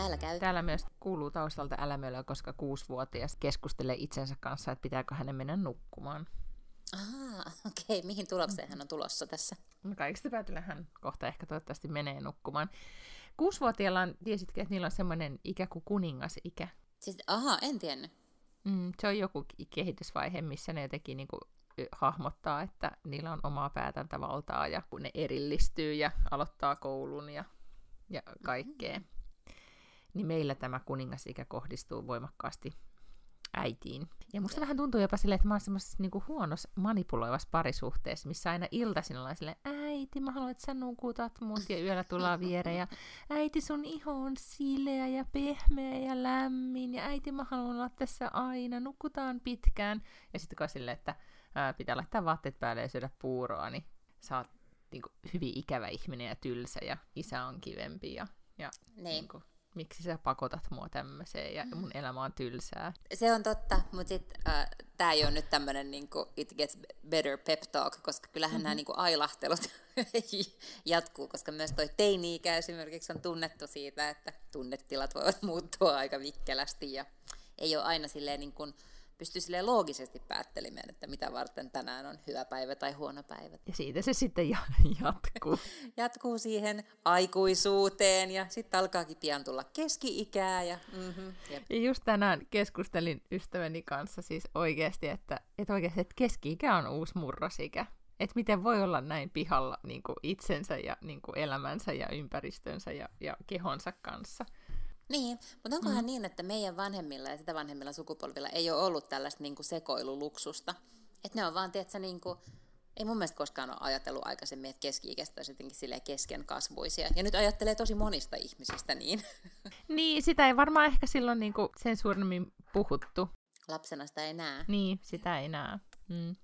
Täällä käy. Täällä myös kuuluu taustalta älämölöä, koska kuusivuotias keskustelee itsensä kanssa, että pitääkö hänen mennä nukkumaan. Ah, okei. Okay. Mihin tulokseen hän on tulossa tässä? No kaikista päätellen hän kohta ehkä toivottavasti menee nukkumaan. Kuusivuotiailla on, tiesitkö, että niillä on semmoinen ikä kuin kuningasikä? Siis, aha, en tiennyt. Mm, se on joku kehitysvaihe, missä ne jotenkin niin kuin, hahmottaa, että niillä on omaa päätäntävaltaa ja kun ne erillistyy ja aloittaa koulun ja, ja kaikkea. Mm-hmm niin meillä tämä kuningasikä kohdistuu voimakkaasti äitiin. Ja musta vähän tuntuu jopa silleen, että mä oon semmoisessa niinku huonossa manipuloivassa parisuhteessa, missä aina iltaisin ollaan silleen, äiti, mä haluan, että sä nukutat mut, ja yöllä tullaan viereen, ja äiti, sun iho on sileä ja pehmeä ja lämmin, ja äiti, mä haluan olla tässä aina, nukutaan pitkään. Ja sitten kun silleen, että ää, pitää laittaa vaatteet päälle ja syödä puuroa, niin sä oot niinku, hyvin ikävä ihminen ja tylsä, ja isä on kivempi, ja, ja niin. Niinku, miksi sä pakotat mua tämmöiseen ja mun elämä on tylsää. Se on totta, mutta sit äh, tää ei ole nyt tämmönen niinku it gets better pep talk, koska kyllähän mm-hmm. nämä niinku ailahtelut jatkuu, koska myös toi teini-ikä esimerkiksi on tunnettu siitä, että tunnetilat voivat muuttua aika vikkelästi ja ei ole aina silleen niin kuin, pystyy sille loogisesti päättelemään, että mitä varten tänään on hyvä päivä tai huono päivä. Ja siitä se sitten jatkuu. jatkuu siihen aikuisuuteen ja sitten alkaakin pian tulla keski-ikää. Ja, mm-hmm, ja just tänään keskustelin ystäväni kanssa siis oikeasti, että, että oikeasti että keski-ikä on uusi murrosikä. Että miten voi olla näin pihalla niin kuin itsensä ja niin kuin elämänsä ja ympäristönsä ja, ja kehonsa kanssa. Niin, mutta onkohan mm. niin, että meidän vanhemmilla ja sitä vanhemmilla sukupolvilla ei ole ollut tällaista niin kuin sekoiluluksusta? Että ne on vaan, tiedätkö, niin kuin, ei mun mielestä koskaan ole ajatellut aikaisemmin, että keski-ikäiset olisi jotenkin silleen keskenkasvuisia. Ja nyt ajattelee tosi monista ihmisistä niin. Niin, sitä ei varmaan ehkä silloin niin kuin sen suuremmin puhuttu. Lapsena sitä ei näe. Niin, sitä ei näe. Mm.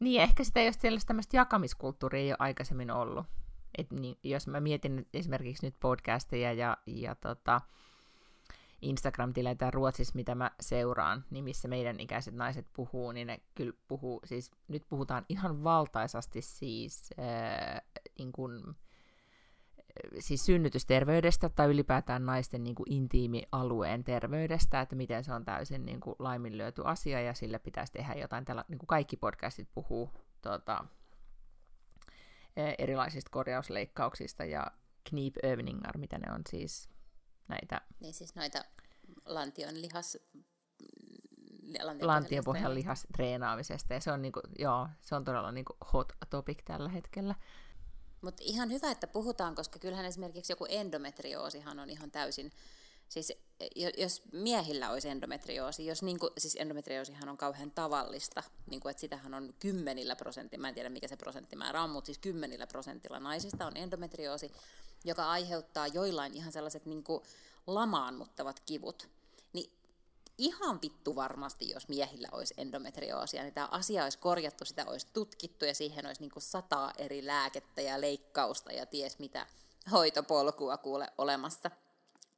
Niin, ehkä sitä ei ole tämmöistä jakamiskulttuuria ei ole aikaisemmin ollut. Et niin, jos mä mietin esimerkiksi nyt podcasteja ja, ja tota, Instagram-tileitä Ruotsissa, mitä mä seuraan, niin missä meidän ikäiset naiset puhuu, niin ne kyllä puhuu, siis nyt puhutaan ihan valtaisasti siis, äh, niin kuin, siis synnytysterveydestä tai ylipäätään naisten niin kuin intiimialueen terveydestä, että miten se on täysin niin kuin laiminlyöty asia ja sille pitäisi tehdä jotain. Tällä, niin kuin kaikki podcastit puhuu tota, erilaisista korjausleikkauksista ja knipövningar, mitä ne on siis näitä... Niin siis noita lantion lihas... Lantiopohjan lihas treenaamisesta, ja se on, niinku, joo, se on todella niinku hot topic tällä hetkellä. Mutta ihan hyvä, että puhutaan, koska kyllähän esimerkiksi joku endometrioosihan on ihan täysin, siis jos miehillä olisi endometrioosi, jos niin kuin, siis endometrioosihan on kauhean tavallista, niin kuin, että sitähän on kymmenillä prosentilla, mä en tiedä mikä se prosenttimäärä on, mutta siis kymmenillä prosentilla naisista on endometrioosi, joka aiheuttaa joillain ihan sellaiset niin kuin lamaannuttavat kivut, niin ihan vittu varmasti, jos miehillä olisi endometrioosia, niin tämä asia olisi korjattu, sitä olisi tutkittu ja siihen olisi niin kuin sataa eri lääkettä ja leikkausta ja ties mitä hoitopolkua kuule olemassa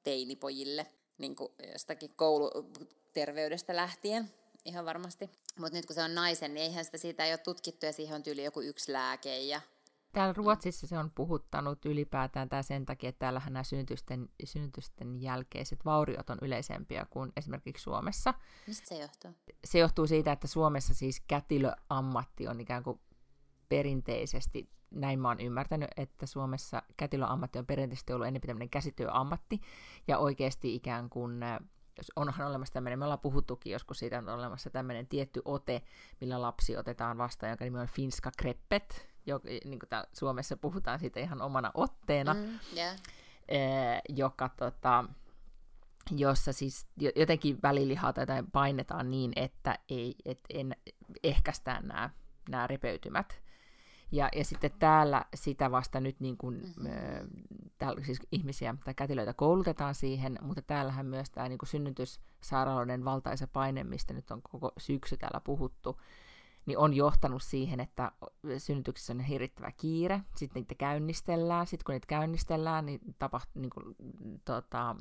teinipojille, niin kuin jostakin kouluterveydestä lähtien ihan varmasti. Mutta nyt kun se on naisen, niin eihän sitä siitä ei ole tutkittu ja siihen on tyyli joku yksi lääke ja Täällä Ruotsissa se on puhuttanut ylipäätään tämä sen takia, että täällähän nämä synnytysten, synnytysten jälkeiset vauriot on yleisempiä kuin esimerkiksi Suomessa. Mistä se johtuu? Se johtuu siitä, että Suomessa siis kätilöammatti on ikään kuin perinteisesti, näin mä oon ymmärtänyt, että Suomessa kätilöammatti on perinteisesti ollut enemmän tämmöinen käsityöammatti, ja oikeasti ikään kuin onhan olemassa tämmöinen, me ollaan puhuttukin joskus siitä, on olemassa tämmöinen tietty ote, millä lapsi otetaan vastaan, jonka nimi on Finska Kreppet, jo, niin kuin Suomessa puhutaan siitä ihan omana otteena, mm, yeah. eh, joka tota, jossa siis jotenkin välilihaa tai painetaan niin, että ei, et en, ehkäistään nämä, nämä repeytymät. Ja, ja sitten täällä sitä vasta nyt niin kuin, mm-hmm. täällä siis ihmisiä tai kätilöitä koulutetaan siihen, mutta täällähän myös tämä niin synnytyssairaaloiden valtaisa paine, mistä nyt on koko syksy täällä puhuttu, niin on johtanut siihen, että synnytyksessä on hirvittävä kiire, sitten niitä käynnistellään, sitten kun niitä käynnistellään, niin, tapahtuu, niin kuin, tota,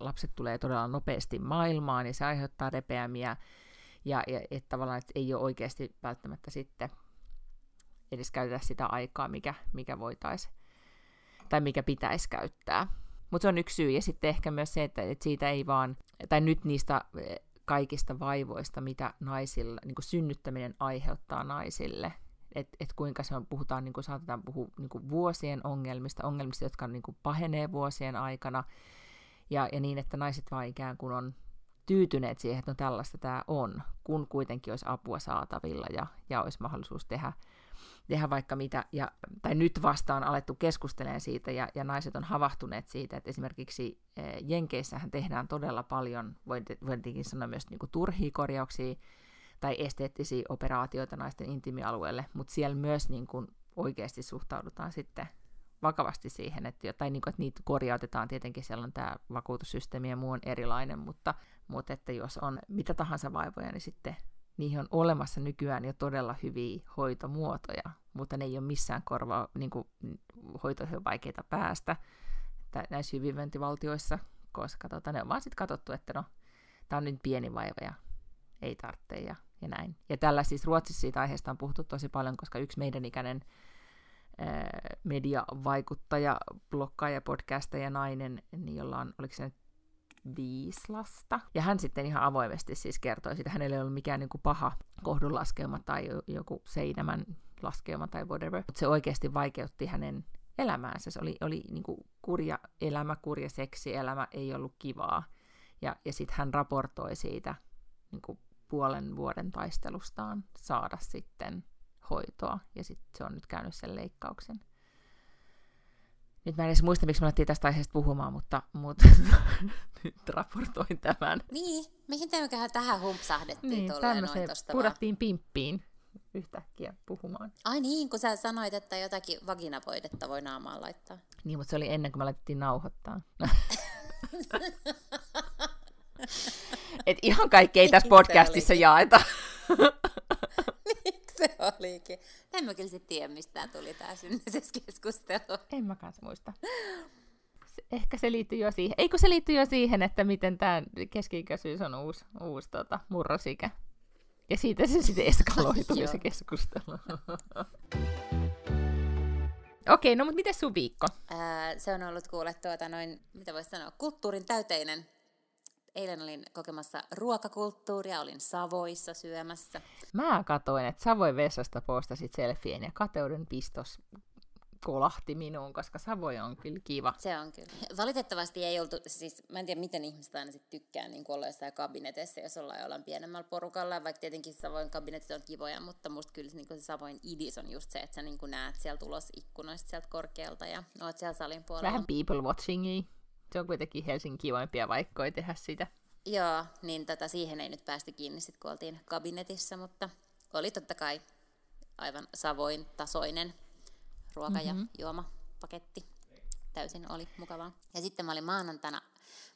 lapset tulee todella nopeasti maailmaan, ja se aiheuttaa repeämiä, ja, ja että tavallaan että ei ole oikeasti välttämättä sitten edes käytetä sitä aikaa, mikä, mikä voitaisiin, tai mikä pitäisi käyttää. Mutta se on yksi syy, ja sitten ehkä myös se, että, että siitä ei vaan, tai nyt niistä kaikista vaivoista, mitä naisilla, niin kuin synnyttäminen aiheuttaa naisille. Että et kuinka se on, puhutaan, niin kuin saatetaan puhua niin kuin vuosien ongelmista, ongelmista, jotka niin kuin pahenee vuosien aikana, ja, ja niin, että naiset vaan ikään kuin on tyytyneet siihen, että no tällaista tämä on, kun kuitenkin olisi apua saatavilla ja, ja olisi mahdollisuus tehdä tehdä vaikka mitä, ja, tai nyt vastaan alettu keskustelemaan siitä, ja, ja naiset on havahtuneet siitä, että esimerkiksi e, Jenkeissähän tehdään todella paljon, voin sanoa myös niin kuin turhia korjauksia, tai esteettisiä operaatioita naisten intimialueelle, mutta siellä myös niin kuin oikeasti suhtaudutaan sitten vakavasti siihen, että, tai niin kuin, että niitä korjautetaan, tietenkin siellä on tämä vakuutussysteemi ja muu on erilainen, mutta, mutta että jos on mitä tahansa vaivoja, niin sitten niihin on olemassa nykyään jo todella hyviä hoitomuotoja, mutta ne ei ole missään korvaa, niin kuin, hoitoihin on vaikeita päästä näissä hyvinvointivaltioissa, koska tota, ne on vaan sitten katsottu, että no, tämä on nyt pieni vaiva ja ei tarvitse ja, ja näin. Ja tällä siis Ruotsissa siitä aiheesta on puhuttu tosi paljon, koska yksi meidän ikäinen mediavaikuttaja, blokkaaja, podcastaja nainen, niin jolla on, oliko se nyt viisi lasta. Ja hän sitten ihan avoimesti siis kertoi siitä, hänellä ei ollut mikään niin kuin paha kohdunlaskelma tai joku seinämän laskelma tai whatever, mutta se oikeasti vaikeutti hänen elämäänsä. Se oli, oli niin kuin kurja elämä, kurja seksielämä, ei ollut kivaa. Ja, ja sitten hän raportoi siitä niin kuin puolen vuoden taistelustaan saada sitten hoitoa, ja sitten se on nyt käynyt sen leikkauksen. Nyt mä en edes muista, miksi me alettiin tästä aiheesta puhumaan, mutta, mutta nyt raportoin tämän. Niin, mihin tämmököhän tähän humpsahdettiin niin, tämmöiseen pudattiin pimppiin yhtäkkiä puhumaan. Ai niin, kun sä sanoit, että jotakin vaginapoidetta voi naamaan laittaa. Niin, mutta se oli ennen kuin me laitettiin nauhoittaa. Et ihan kaikki ei tässä podcastissa jaeta. se olikin. En mä kyllä sitten tiedä, mistä tuli tämä synnytys keskustelu. En mä kanssa muista. Se, ehkä se liittyy jo siihen. Eikö se liittyy jo siihen, että miten tämä keski-ikäisyys on uusi, uusi tota, murrosikä? Ja siitä se sitten eskaloitui se keskustelu. Okei, no mutta miten sun viikko? Ää, se on ollut kuule tuota noin, mitä voisi sanoa, kulttuurin täyteinen eilen olin kokemassa ruokakulttuuria, olin Savoissa syömässä. Mä katoin, että Savoin vessasta postasit selfien ja kateuden pistos kolahti minuun, koska Savoi on kyllä kiva. Se on kyllä. Valitettavasti ei oltu, siis mä en tiedä miten ihmiset aina sitten tykkää niin olla jossain kabinetissa, jos ollaan jollain pienemmällä porukalla, vaikka tietenkin Savoin kabinetit on kivoja, mutta musta kyllä niin se Savoin idis on just se, että sä niin näet sieltä ulos ikkunoista sieltä korkealta ja oot siellä salin puolella. Vähän people watchingia se on kuitenkin Helsingin kivoimpia vaikkoja tehdä sitä. Joo, niin tota, siihen ei nyt päästy kiinni sit, kun oltiin kabinetissa, mutta oli totta kai aivan savoin tasoinen ruoka- mm-hmm. ja mhm. juomapaketti. Täysin oli mukavaa. Ja sitten mä olin maanantaina,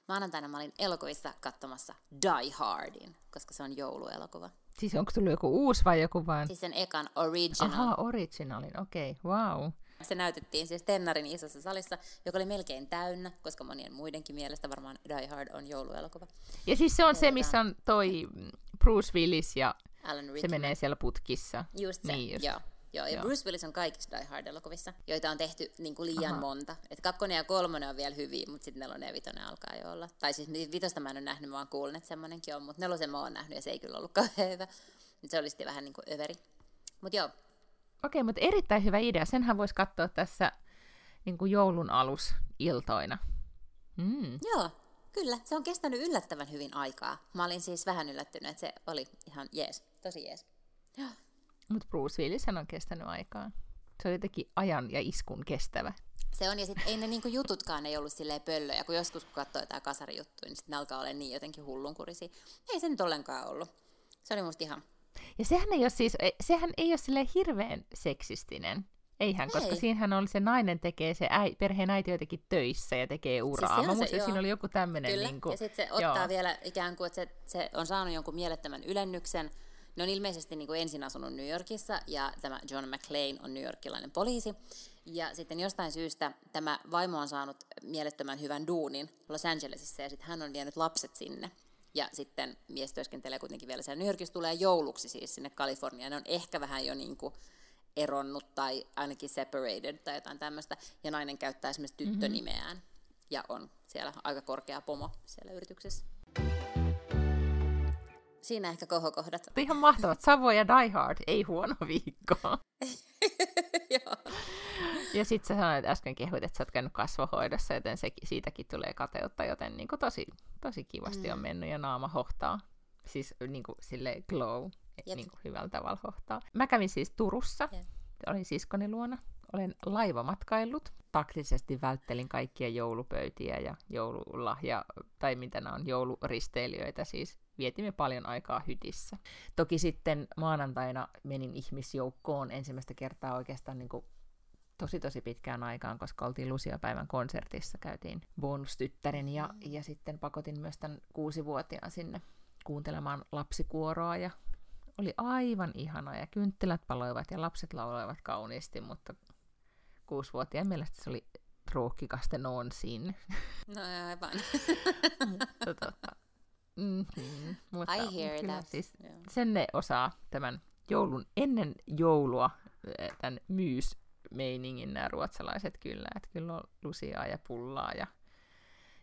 maanantaina mä olin elokuvissa katsomassa Die Hardin, koska se on jouluelokuva. Siis onko tullut joku uusi vai joku vain? Siis sen ekan original. Aha, originalin, okei, okay. wow. Se näytettiin siis Tennarin isossa salissa, joka oli melkein täynnä, koska monien muidenkin mielestä varmaan Die Hard on jouluelokuva. Ja siis se on ja se, missä on toi Bruce Willis ja Alan se menee siellä putkissa. Just se, niin just. joo. Joo, ja Joo. Bruce Willis on kaikissa Die Hard-elokuvissa, joita on tehty niin kuin liian Aha. monta. Et kakkonen ja kolmonen on vielä hyviä, mutta sitten nelonen ja vitonen alkaa jo olla. Tai siis vitosta mä en ole nähnyt, mä oon kuullut, että semmoinenkin on, mutta nelosen mä oon nähnyt ja se ei kyllä ollut kauhean hyvä. Se oli sitten vähän niin kuin överi. Mutta joo, Okei, mutta erittäin hyvä idea. Senhän voisi katsoa tässä niin kuin joulun alusiltoina. Mm. Joo, kyllä. Se on kestänyt yllättävän hyvin aikaa. Mä olin siis vähän yllättynyt, että se oli ihan jees, tosi jees. Mutta Bruce Willis on kestänyt aikaa. Se oli jotenkin ajan ja iskun kestävä. Se on, ja sitten ei ne niinku jututkaan ei ollut silleen pöllöjä, kun joskus kun katsoo jotain kasarijuttuja, niin sitten ne alkaa olla niin jotenkin hullunkurisia. Ei se nyt ollenkaan ollut. Se oli musta ihan ja sehän ei ole siis, e, sehän ei ole sille hirveän seksistinen. Eihän, koska Ei. siinähän oli se nainen tekee, se äi, perheen äiti jotenkin töissä ja tekee uraa. se on Mä muistan, siinä joo. oli joku tämmöinen... Kyllä, Niin kuin, ja sitten se ottaa vielä ikään kuin, että se, se on saanut jonkun mielettömän ylennyksen. Ne on ilmeisesti niin kuin ensin asunut New Yorkissa, ja tämä John McClane on New Yorkilainen poliisi. Ja sitten jostain syystä tämä vaimo on saanut mielettömän hyvän duunin Los Angelesissa, ja sitten hän on vienyt lapset sinne. Ja sitten mies työskentelee kuitenkin vielä siellä New Yorkissa, tulee jouluksi siis sinne Kaliforniaan. Ne on ehkä vähän jo niin kuin eronnut tai ainakin separated tai jotain tämmöistä. Ja nainen käyttää esimerkiksi tyttönimeään ja on siellä aika korkea pomo siellä yrityksessä. Siinä ehkä kohokohdat. Ihan mahtavat. Savo ja Die Hard, ei huono viikko. Ja sitten sä sanoit äsken kehuit, että sä oot käynyt kasvohoidossa, joten se, siitäkin tulee kateutta, joten niin kuin tosi, tosi kivasti mm. on mennyt ja naama hohtaa. Siis niin kuin sille glow, Jep. niin kuin hyvällä tavalla hohtaa. Mä kävin siis Turussa, Jep. olin siskoni luona. Olen laivamatkailut. Taktisesti välttelin kaikkia joulupöytiä ja joululahja, tai mitä nämä on, jouluristeilijöitä siis. Vietimme paljon aikaa hytissä. Toki sitten maanantaina menin ihmisjoukkoon ensimmäistä kertaa oikeastaan niin kuin tosi tosi pitkään aikaan, koska oltiin Lucia-päivän konsertissa, käytiin bonustyttären ja, ja sitten pakotin myös tämän kuusivuotiaan sinne kuuntelemaan lapsikuoroa ja oli aivan ihana ja kynttilät paloivat ja lapset lauloivat kauniisti, mutta kuusivuotiaan mielestä se oli ruokkikaste non sin. No aivan. mutta, tota, mm-hmm, mutta, I hear kyllä that. Siis Joo. sen ne osaa tämän joulun, ennen joulua eh, tämän myysmeiningin nämä ruotsalaiset kyllä, että kyllä on lusiaa ja pullaa ja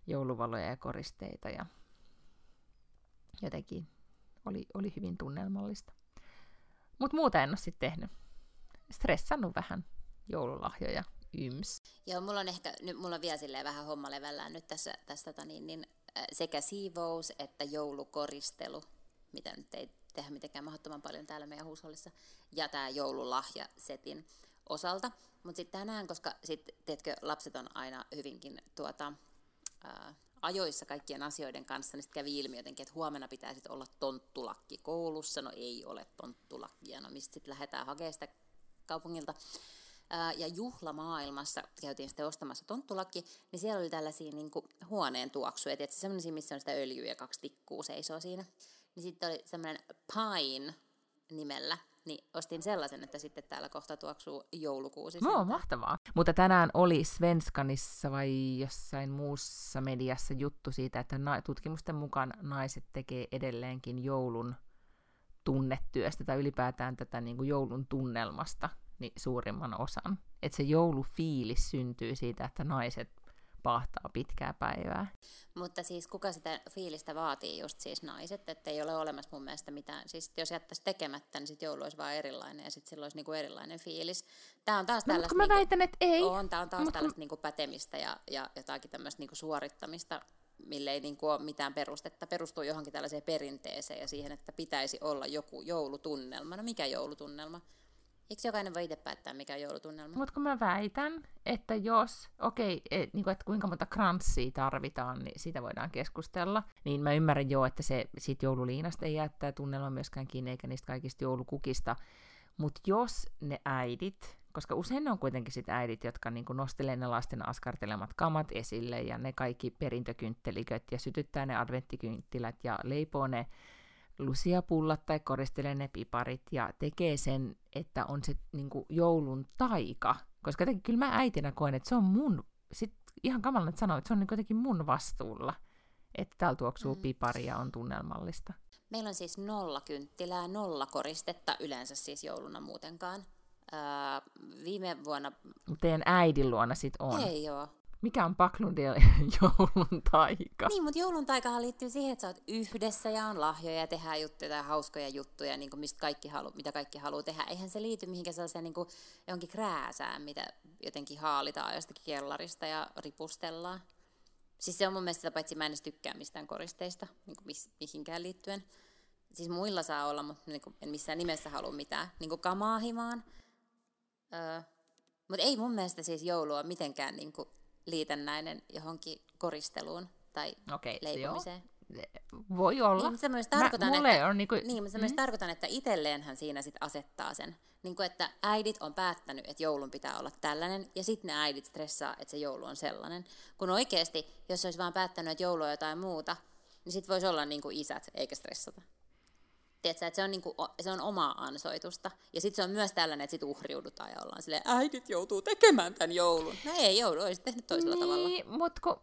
jouluvaloja ja koristeita ja jotenkin oli, oli hyvin tunnelmallista. Mutta muuta en ole sitten tehnyt. Stressannut vähän joululahjoja yms. Joo, mulla on ehkä, nyt mulla on vielä silleen vähän homma levällään nyt tässä, tässä tota niin, niin, sekä siivous että joulukoristelu, mitä nyt ei tehdä mitenkään mahdottoman paljon täällä meidän huushollissa, ja tämä joululahjasetin osalta. Mutta sitten tänään, koska sit, tiedätkö, lapset on aina hyvinkin tuota, ää, ajoissa kaikkien asioiden kanssa, niin sitten kävi ilmi jotenkin, että huomenna pitäisi olla tonttulakki koulussa. No ei ole tonttulakkia, no mistä sitten lähdetään hakemaan sitä kaupungilta. Ää, ja juhlamaailmassa käytiin sitten ostamassa tonttulakki, niin siellä oli tällaisia niin kuin, huoneen tuoksuja, tietysti sellaisia, missä on sitä öljyä ja kaksi tikkuu seisoo siinä. Niin sitten oli semmoinen Pine nimellä, niin ostin sellaisen, että sitten täällä kohta tuoksuu joulukuusi. No, mahtavaa. Mutta tänään oli Svenskanissa vai jossain muussa mediassa juttu siitä, että na- tutkimusten mukaan naiset tekee edelleenkin joulun tunnetyöstä tai ylipäätään tätä niin kuin joulun tunnelmasta niin suurimman osan. Että se joulufiilis syntyy siitä, että naiset pahtaa pitkää päivää. Mutta siis kuka sitä fiilistä vaatii just siis naiset, että ei ole olemassa mun mielestä mitään. Siis jos jättäisi tekemättä, niin sitten joulu olisi vaan erilainen ja sitten silloin olisi niinku erilainen fiilis. Tämä on taas No, mutta tällaista... kun mä niinku- väitän, että ei. On, tämä on taas Mut kun- tällaista niinku pätemistä ja, ja jotakin tämmöistä niinku suorittamista, mille ei niinku ole mitään perustetta. Perustuu johonkin tällaiseen perinteeseen ja siihen, että pitäisi olla joku joulutunnelma. No mikä joulutunnelma? Eikö jokainen voi itse päättää, mikä on joulutunnelma? Mutta kun mä väitän, että jos, okei, et, niin kuin, että kuinka monta kranssia tarvitaan, niin siitä voidaan keskustella. Niin mä ymmärrän jo, että se sit joululiinasta ei jättää tunnelma myöskään kiinni, eikä niistä kaikista joulukukista. Mutta jos ne äidit, koska usein ne on kuitenkin sit äidit, jotka niinku nostelee ne lasten askartelemat kamat esille ja ne kaikki perintökyntteliköt ja sytyttää ne adventtikynttilät ja leipoo ne lusiapullat tai koristelee ne piparit ja tekee sen, että on se niinku joulun taika. Koska jotenkin kyllä mä äitinä koen, että se on mun, sit ihan kamalana että sanoa, että se on niinku jotenkin mun vastuulla, että täällä tuoksuu mm. pipari ja on tunnelmallista. Meillä on siis nolla kynttilää, nolla koristetta, yleensä siis jouluna muutenkaan. Öö, viime vuonna Teidän äidin luona sit on. ei oo. Mikä on Paklundin joulun taika? Niin, mutta joulun taikahan liittyy siihen, että sä oot yhdessä ja on lahjoja ja tehdään juttuja ja hauskoja juttuja, niin kuin mistä kaikki halu, mitä kaikki haluaa tehdä. Eihän se liity mihinkään sellaiseen niin kuin johonkin krääsään, mitä jotenkin haalitaan jostakin kellarista ja ripustellaan. Siis se on mun mielestä, sitä paitsi mä en edes tykkää mistään koristeista, niin kuin mihinkään liittyen. Siis muilla saa olla, mutta niin kuin en missään nimessä halua mitään niin kuin kamaa himaan. Öö, mutta ei mun mielestä siis joulua mitenkään niin kuin liitännäinen johonkin koristeluun tai Okei, se joo. leipomiseen. voi olla. Niin, mutta mä myös Mä- tarkoitan, mulle että, on niinku- niin, mutta mä myös tarkoitan, että itselleenhän siinä sit asettaa sen. Niin kuin, että äidit on päättänyt, että joulun pitää olla tällainen, ja sitten ne äidit stressaa, että se joulu on sellainen. Kun oikeasti, jos olisi vaan päättänyt, että joulu on jotain muuta, niin sitten voisi olla niin kuin isät, eikä stressata. Tiedätkö, että se on, niin kuin, se on omaa ansoitusta. Ja sitten se on myös tällainen, että sit uhriudutaan ja ollaan silleen, äidit joutuu tekemään tämän joulun. No ei joudu, olisi tehnyt toisella tavalla. Niin, mut kun...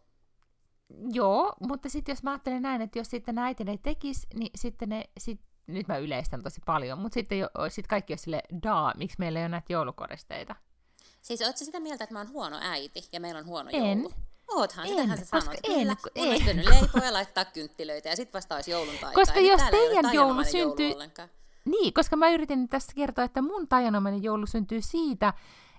Joo, mutta sitten jos mä ajattelen näin, että jos sitten äiti ne tekis, niin sitten ne, sit, nyt mä yleistän tosi paljon, mutta sitten jo, sit kaikki on sille daa, miksi meillä ei ole näitä joulukoristeita. Siis ootko sitä mieltä, että mä oon huono äiti ja meillä on huono En. joulu? Oothan, En, sitähän sä koska sanot. en, Kyllä, kun ei. olisi pitänyt leipoa ja laittaa kynttilöitä ja sitten vasta olisi joulun taika. Koska jos teidän joulu syntyy-. Niin, koska mä yritin tässä kertoa, että mun tajanomainen joulu syntyy siitä,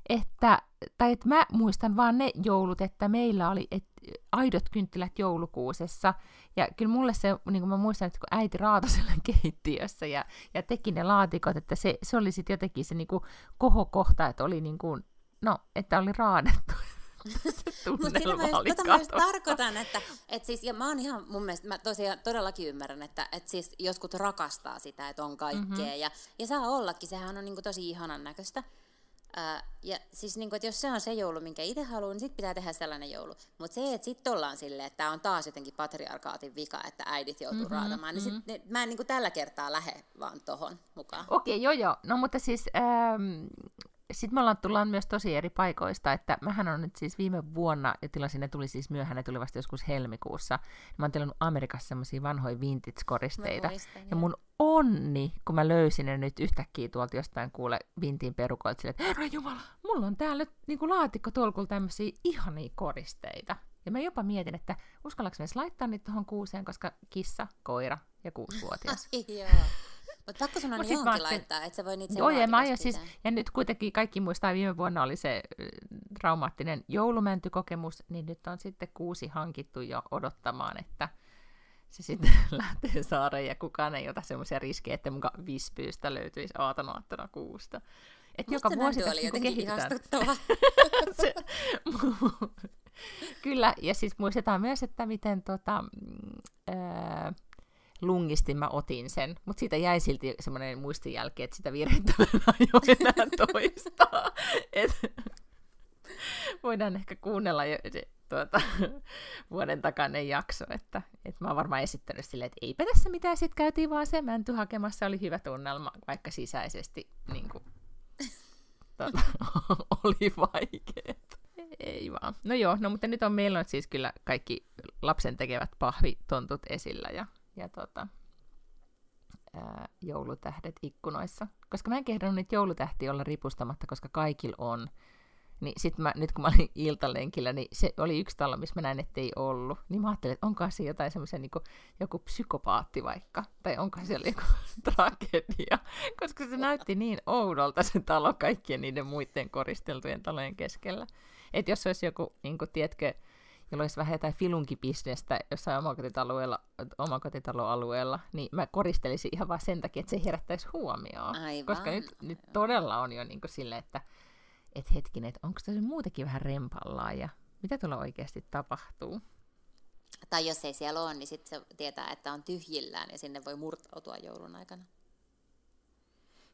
että, tai että mä muistan vaan ne joulut, että meillä oli et, aidot kynttilät joulukuusessa. Ja kyllä mulle se, niin kuin mä muistan, että kun äiti raatasella keittiössä ja, ja teki ne laatikot, että se, se oli sitten jotenkin se niin kuin kohokohta, että oli niin kuin, no, että oli raadettu. Mutta sitä mä, just, tota mä just tarkoitan, että et siis, ja mä oon ihan mun mielestä, mä tosiaan todellakin ymmärrän, että et siis jotkut rakastaa sitä, että on kaikkea, Mhm. mm-hmm. ja, ja saa ollakin, sehän on niinku tosi ihanan näköistä. Ää, ja siis niinku, että jos se on se joulu, minkä itse haluan, niin sit pitää tehdä sellainen joulu. Mutta se, että sitten ollaan silleen, että tämä on taas jotenkin patriarkaatin vika, että äidit joutuu mm-hmm, raatamaan, niin sit, ne, mä en niinku tällä kertaa lähde vaan tohon mukaan. Okei, joo joo. No mutta siis, ähm, sitten me ollaan, tullaan myös tosi eri paikoista, että mähän on nyt siis viime vuonna, ja tilasin, ne tuli siis myöhään, ne tuli vasta joskus helmikuussa, niin mä oon tilannut Amerikassa semmoisia vanhoja vintage-koristeita. Muistan, ja mun onni, kun mä löysin ne nyt yhtäkkiä tuolta jostain kuule vintin perukoilta, silleen, että herra jumala, mulla on täällä niin kuin laatikko tämmöisiä ihania koristeita. Ja mä jopa mietin, että uskallaks mä edes laittaa niitä tuohon kuuseen, koska kissa, koira ja kuusivuotias. Joo. Mutta pakko sun on mä johonkin ajattelin- laittaa, että sä voi niitä Joo, ja mä aion siis, ja nyt kuitenkin kaikki muistaa, viime vuonna oli se traumaattinen joulumäntykokemus, niin nyt on sitten kuusi hankittu jo odottamaan, että se sitten lähtee saareen ja kukaan ei ota semmoisia riskejä, että muka vispyystä löytyisi aatonaattona kuusta. Et Musta joka se vuosi tässä oli niinku jotenkin kehitetään. ihastuttava. se, kyllä, ja siis muistetaan myös, että miten tota, mm, ää, lungistin mä otin sen, mutta siitä jäi silti semmoinen muistijälki, että sitä virhettä mä en aio enää toistaa. Et, voidaan ehkä kuunnella jo, tuota, vuoden takainen jakso, että, että mä oon varmaan esittänyt silleen, että eipä tässä mitään, sitten käytiin vaan se mänty hakemassa, oli hyvä tunnelma, vaikka sisäisesti niin kuin, tuota, oli vaikeet. Ei vaan. No joo, no mutta nyt on meillä on siis kyllä kaikki lapsen tekevät pahvitontut esillä ja, ja tota, ää, joulutähdet ikkunoissa. Koska mä en kehdannut niitä joulutähtiä olla ripustamatta, koska kaikilla on. Niin sit mä, nyt kun mä olin iltalenkillä, niin se oli yksi talo, missä mä näin, ettei ollut. Niin mä ajattelin, että onkohan se jotain semmoisia niin joku psykopaatti vaikka. Tai onkohan siellä joku tragedia. Koska se näytti niin oudolta se talo kaikkien niiden muiden koristeltujen talojen keskellä. Että jos olisi joku, niin kuin, tiedätkö, jolla olisi vähän jotain filunkibisnestä jossain omakotitaloalueella, omakotitaloalueella, niin mä koristelisin ihan vaan sen takia, että se herättäisi huomioon. Aivan. Koska nyt, nyt todella on jo niin kuin silleen, että et hetkinen, että onko tässä muutenkin vähän rempallaan ja mitä tuolla oikeasti tapahtuu. Tai jos ei siellä ole, niin sitten se tietää, että on tyhjillään ja sinne voi murtautua joulun aikana.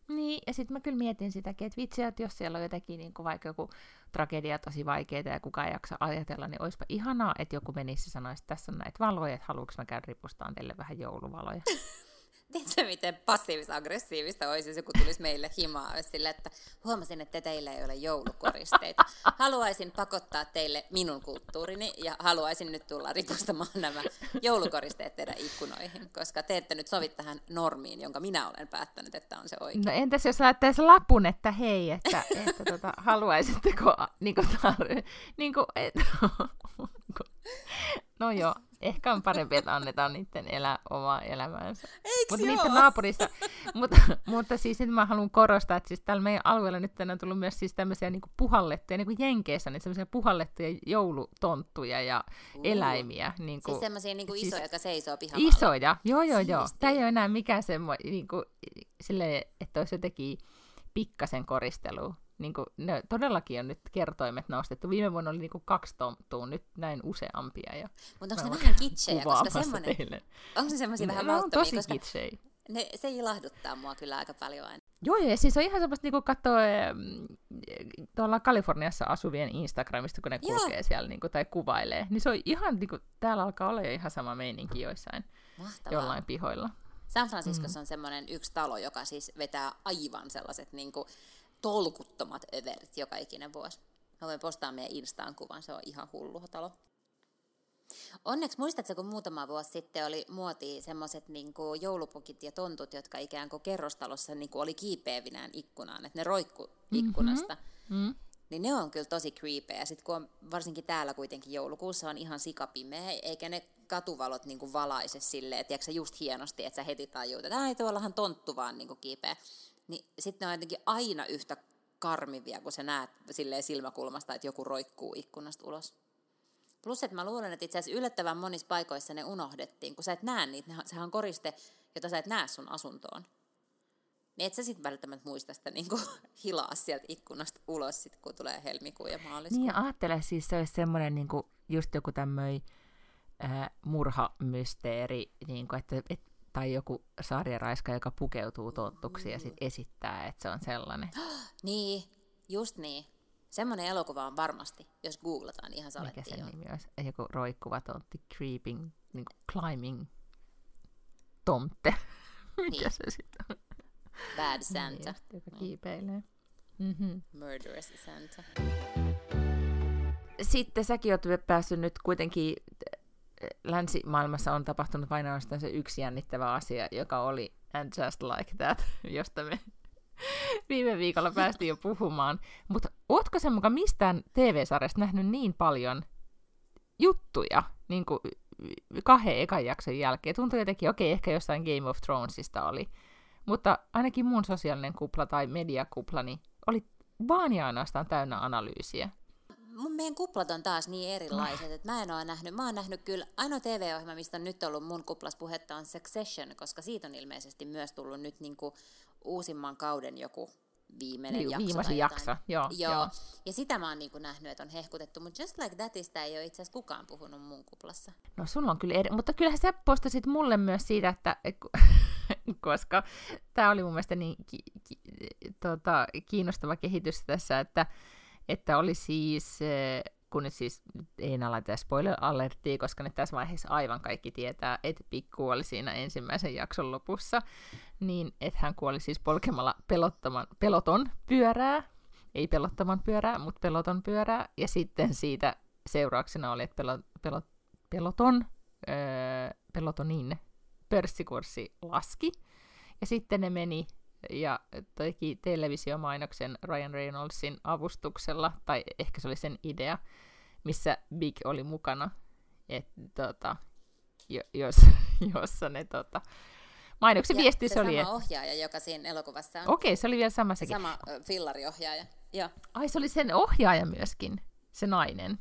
Niin, ja sitten mä kyllä mietin sitäkin, että vitsi, että jos siellä on jotenkin niin kuin vaikka joku tragedia tosi vaikeita ja kukaan ei jaksa ajatella, niin olisipa ihanaa, että joku menisi ja sanoisi, että tässä on näitä valoja, että haluanko mä käydä ripustaan teille vähän jouluvaloja. Tiedätkö, miten passiivis-aggressiivista olisi, jos joku tulisi meille himaa sille, että huomasin, että teillä ei ole joulukoristeita. Haluaisin pakottaa teille minun kulttuurini ja haluaisin nyt tulla ripustamaan nämä joulukoristeet teidän ikkunoihin, koska te ette nyt sovi tähän normiin, jonka minä olen päättänyt, että on se oikein. No entäs jos laittaisi lapun, että hei, että, että tota, haluaisitteko, niin kuin, tar- niin kuin, et, no joo, ehkä on parempi, että annetaan niiden elää omaa elämäänsä. Eiks Mutta niiden naapurista, mutta, mutta siis nyt mä haluan korostaa, että siis täällä meidän alueella nyt on tullut myös siis tämmöisiä niin puhallettuja, niin kuin Jenkeissä, niin semmoisia puhallettuja joulutonttuja ja Uu. eläimiä. Niin kuin, Siis semmoisia niin kuin siis- isoja, jotka seisoo pihalla. Isoja, joo joo joo. Siistiä. Tämä ei ole enää mikään semmoinen, niin kuin, silleen, että olisi jotenkin pikkasen koristelu, Niin kuin, ne todellakin on nyt kertoimet nostettu. Viime vuonna oli niin kuin kaksi tonttua, nyt näin useampia. Ja Mutta onko ne vähän kitsejä, koska semmoinen, teille. onko se semmoisia vähän mauttomia, tosi koska kitsejä. ne, se ilahduttaa mua kyllä aika paljon aina. Joo, ja siis on ihan semmoista niinku katsoa em, tuolla Kaliforniassa asuvien Instagramista, kun ne Joo. kulkee siellä niinku, tai kuvailee. Niin se on ihan, niinku, täällä alkaa olla jo ihan sama meininki joissain, Mahtavaa. jollain pihoilla. San Franciscossa on semmoinen yksi talo, joka siis vetää aivan sellaiset niin kuin, tolkuttomat överit joka ikinen vuosi. Mä voin postaa meidän Instaan kuvan, se on ihan hullu talo. Onneksi muistatko, kun muutama vuosi sitten oli muotia semmoiset niin joulupukit ja tontut, jotka ikään kuin kerrostalossa niin kuin oli kiipeävinään ikkunaan, että ne roikku ikkunasta. Mm. Niin ne on kyllä tosi creepy. Ja sitten kun on, varsinkin täällä kuitenkin joulukuussa on ihan sikapimeä, eikä ne katuvalot niinku valaise silleen, että tiedätkö, just hienosti, että sä heti tajuut, että ai tuollahan tonttu vaan niinku kiipeä. Niin sitten ne on jotenkin aina yhtä karmivia, kun sä näet silleen silmäkulmasta, että joku roikkuu ikkunasta ulos. Plus, että mä luulen, että itse asiassa yllättävän monissa paikoissa ne unohdettiin, kun sä et näe niitä, sehän on koriste, jota sä et näe sun asuntoon. Niin et sä sit välttämättä muista sitä niin hilaa sieltä ikkunasta ulos, sit, kun tulee helmikuu ja maaliskuu. Niin ja ajattele siis se olisi semmoinen niinku, just joku tämmöinen äh, murhamysteeri, niinku, että, et, tai joku sarjaraiska, joka pukeutuu tonttuksi ja sitten esittää, että se on sellainen. Niin, just niin. Semmoinen elokuva on varmasti, jos googlataan ihan Mikä salettiin. sen joo. nimi olisi? Joku roikkuva tontti, creeping, niinku climbing tomte. Mikä Niin. se sitten on? Bad Niin Santa, just, joka kiipeilee. Mm-hmm. Murderous Santa. Sitten säkin oot päässyt nyt kuitenkin, länsimaailmassa on tapahtunut vain ainoastaan se yksi jännittävä asia, joka oli And Just Like That, josta me viime viikolla päästiin jo puhumaan. Mutta ootko sen mukaan mistään TV-sarjasta nähnyt niin paljon juttuja niin kuin kahden ekan jakson jälkeen? Tuntuu jotenkin, okei, ehkä jossain Game of Thronesista oli, mutta ainakin mun sosiaalinen kupla tai mediakupla niin oli vaan ja ainoastaan täynnä analyysiä. Mun meidän kuplat on taas niin erilaiset, että mä en ole nähnyt, mä oon nähnyt kyllä, ainoa TV-ohjelma, mistä on nyt ollut mun kuplas puhetta on Succession, koska siitä on ilmeisesti myös tullut nyt niinku uusimman kauden joku viimeinen Niin, jakso. viimeisin jakso, joo, joo. joo. Ja sitä mä oon niinku nähnyt, että on hehkutettu, mutta Just Like Thatista ei ole itse asiassa kukaan puhunut mun kuplassa. No sulla on kyllä eri, mutta kyllähän sä postasit mulle myös siitä, että koska tämä oli mun mielestä niin ki, ki, tota, kiinnostava kehitys tässä, että, että oli siis, eh, kun nyt siis ei laiteta spoiler alerttia, koska nyt tässä vaiheessa aivan kaikki tietää, että Big kuoli siinä ensimmäisen jakson lopussa, niin että hän kuoli siis polkemalla pelottoman, peloton pyörää, ei pelottoman pyörää, mutta peloton pyörää, ja sitten siitä seurauksena oli, että pelot, pelot, peloton, öö, pelotonin pörssikurssi laski, ja sitten ne meni ja teki televisiomainoksen Ryan Reynoldsin avustuksella, tai ehkä se oli sen idea, missä Big oli mukana, et, tota, jo, jos, jossa ne tota, mainoksen Ja viesti se se oli, sama että ohjaaja, joka siinä elokuvassa on. okei, se oli vielä sama sekin. Sama fillariohjaaja. Joo. Ai, se oli sen ohjaaja myöskin, se nainen.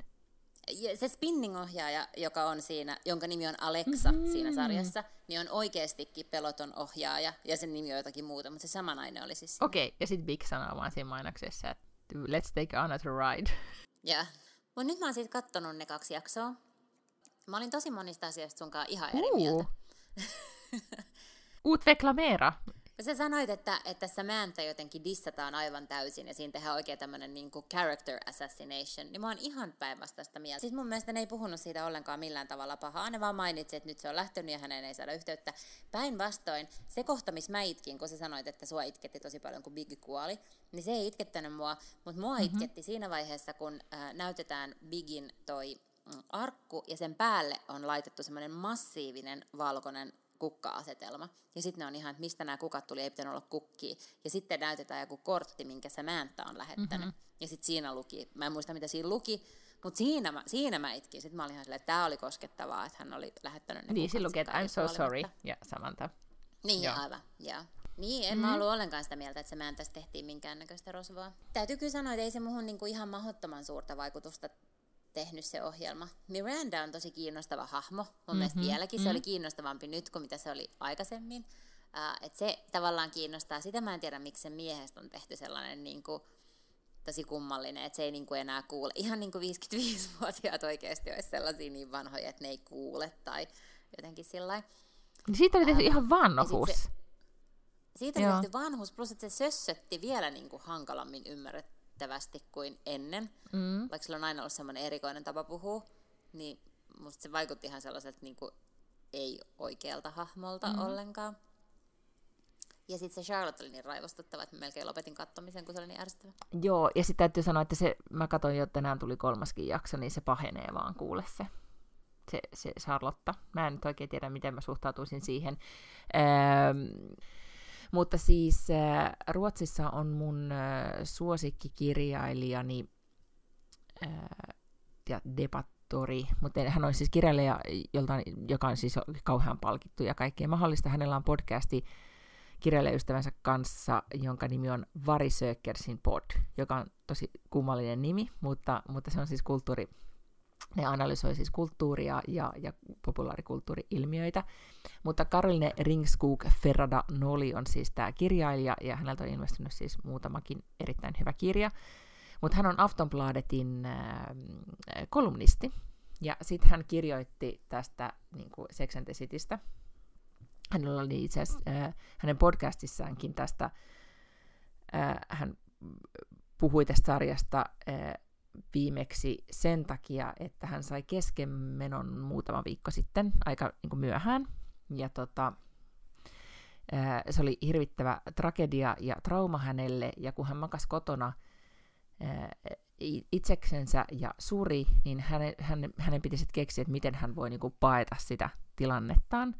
Se spinning-ohjaaja, joka on siinä, jonka nimi on Alexa mm-hmm. siinä sarjassa, niin on oikeastikin peloton ohjaaja, ja sen nimi on jotakin muuta, mutta se sama nainen oli siis. Okei, ja sitten Big sanoo vaan siinä mainoksessa, että let's take another ride. Ja. Mutta nyt mä oon siitä kattonut ne kaksi jaksoa. Mä olin tosi monista asioista sunkaan ihan eri Uh. mieltä. Utvecklamera. Kun sä sanoit, että, että Samantha jotenkin dissataan aivan täysin ja siinä tehdään oikein tämmöinen niin character assassination, niin mä oon ihan päinvastaista mieltä. Siis mun mielestä ne ei puhunut siitä ollenkaan millään tavalla pahaa, ne vaan mainitsi, että nyt se on lähtenyt ja hänen ei saada yhteyttä. Päinvastoin, se kohta, missä mä itkin, kun sä sanoit, että sua itketti tosi paljon, kun Big kuoli, niin se ei itkettänyt mua, mutta mua mm-hmm. itketti siinä vaiheessa, kun äh, näytetään Bigin toi mm, arkku ja sen päälle on laitettu semmoinen massiivinen valkoinen kukka-asetelma. Ja sitten ne on ihan, että mistä nämä kukat tuli, ei pitänyt olla kukkia. Ja sitten näytetään joku kortti, minkä Samantha on lähettänyt. Mm-hmm. Ja sitten siinä luki, mä en muista mitä siinä luki, mutta siinä mä, siinä mä itkin. Sitten mä olin ihan silleen, että tämä oli koskettavaa, että hän oli lähettänyt ne Niin, siinä lukee, että I'm so sorry. Ja Samantha. Niin, Joo. aivan, joo. Niin, en mm. mä ollut ollenkaan sitä mieltä, että se mä tästä tehtiin minkäännäköistä rosvoa. Täytyy kyllä sanoa, että ei se muhun niinku ihan mahdottoman suurta vaikutusta tehnyt se ohjelma. Miranda on tosi kiinnostava hahmo. Mun mm-hmm, mielestä vieläkin mm-hmm. se oli kiinnostavampi nyt kuin mitä se oli aikaisemmin. Uh, et se tavallaan kiinnostaa. Sitä mä en tiedä, miksi sen miehestä on tehty sellainen niinku, tosi kummallinen, että se ei niinku enää kuule. Ihan niin kuin 55-vuotiaat oikeasti olisi sellaisia niin vanhoja, että ne ei kuule tai jotenkin sillä Niin Siitä oli tehty ihan vanhuus. se- Siitä on Joo. tehty vanhus, plus että se sössötti vielä niin kuin hankalammin ymmärrettävästi kuin ennen. Mm. Vaikka sillä on aina ollut semmoinen erikoinen tapa puhua, niin musta se vaikutti ihan sellaiselta niin kuin ei oikealta hahmolta mm. ollenkaan. Ja sitten se Charlotte oli niin raivostuttava, että mä melkein lopetin kattomisen, kun se oli niin ärsyttävä. Joo, ja sitten täytyy sanoa, että se, mä katsoin jo, että tänään tuli kolmaskin jakso, niin se pahenee vaan kuule se, se, se Charlotta. Mä en nyt oikein tiedä, miten mä suhtautuisin siihen. Ähm, mutta siis äh, Ruotsissa on mun äh, suosikkikirjailijani äh, ja debattori, mutta hän on siis kirjailija, jolta, joka on siis kauhean palkittu ja kaikkea mahdollista. Hänellä on podcasti kirjailijaystävänsä kanssa, jonka nimi on Vari Sökersin pod, joka on tosi kummallinen nimi, mutta, mutta se on siis kulttuuri, ne analysoi siis kulttuuria ja, ja populaarikulttuuri-ilmiöitä. Mutta Karoline Ringskog Ferrada Noli on siis tämä kirjailija, ja häneltä on ilmestynyt siis muutamakin erittäin hyvä kirja. Mutta hän on Aftonbladetin äh, kolumnisti, ja sitten hän kirjoitti tästä niin kuin Sex and the Citystä, hänellä oli itse asiassa äh, hänen podcastissaankin tästä, äh, hän puhui tästä sarjasta äh, viimeksi sen takia, että hän sai keskenmenon muutama viikko sitten, aika niin kuin myöhään, ja tota, se oli hirvittävä tragedia ja trauma hänelle, ja kun hän makasi kotona itseksensä ja suri, niin hänen, hänen, hänen piti sitten keksiä, että miten hän voi niin kuin paeta sitä tilannettaan,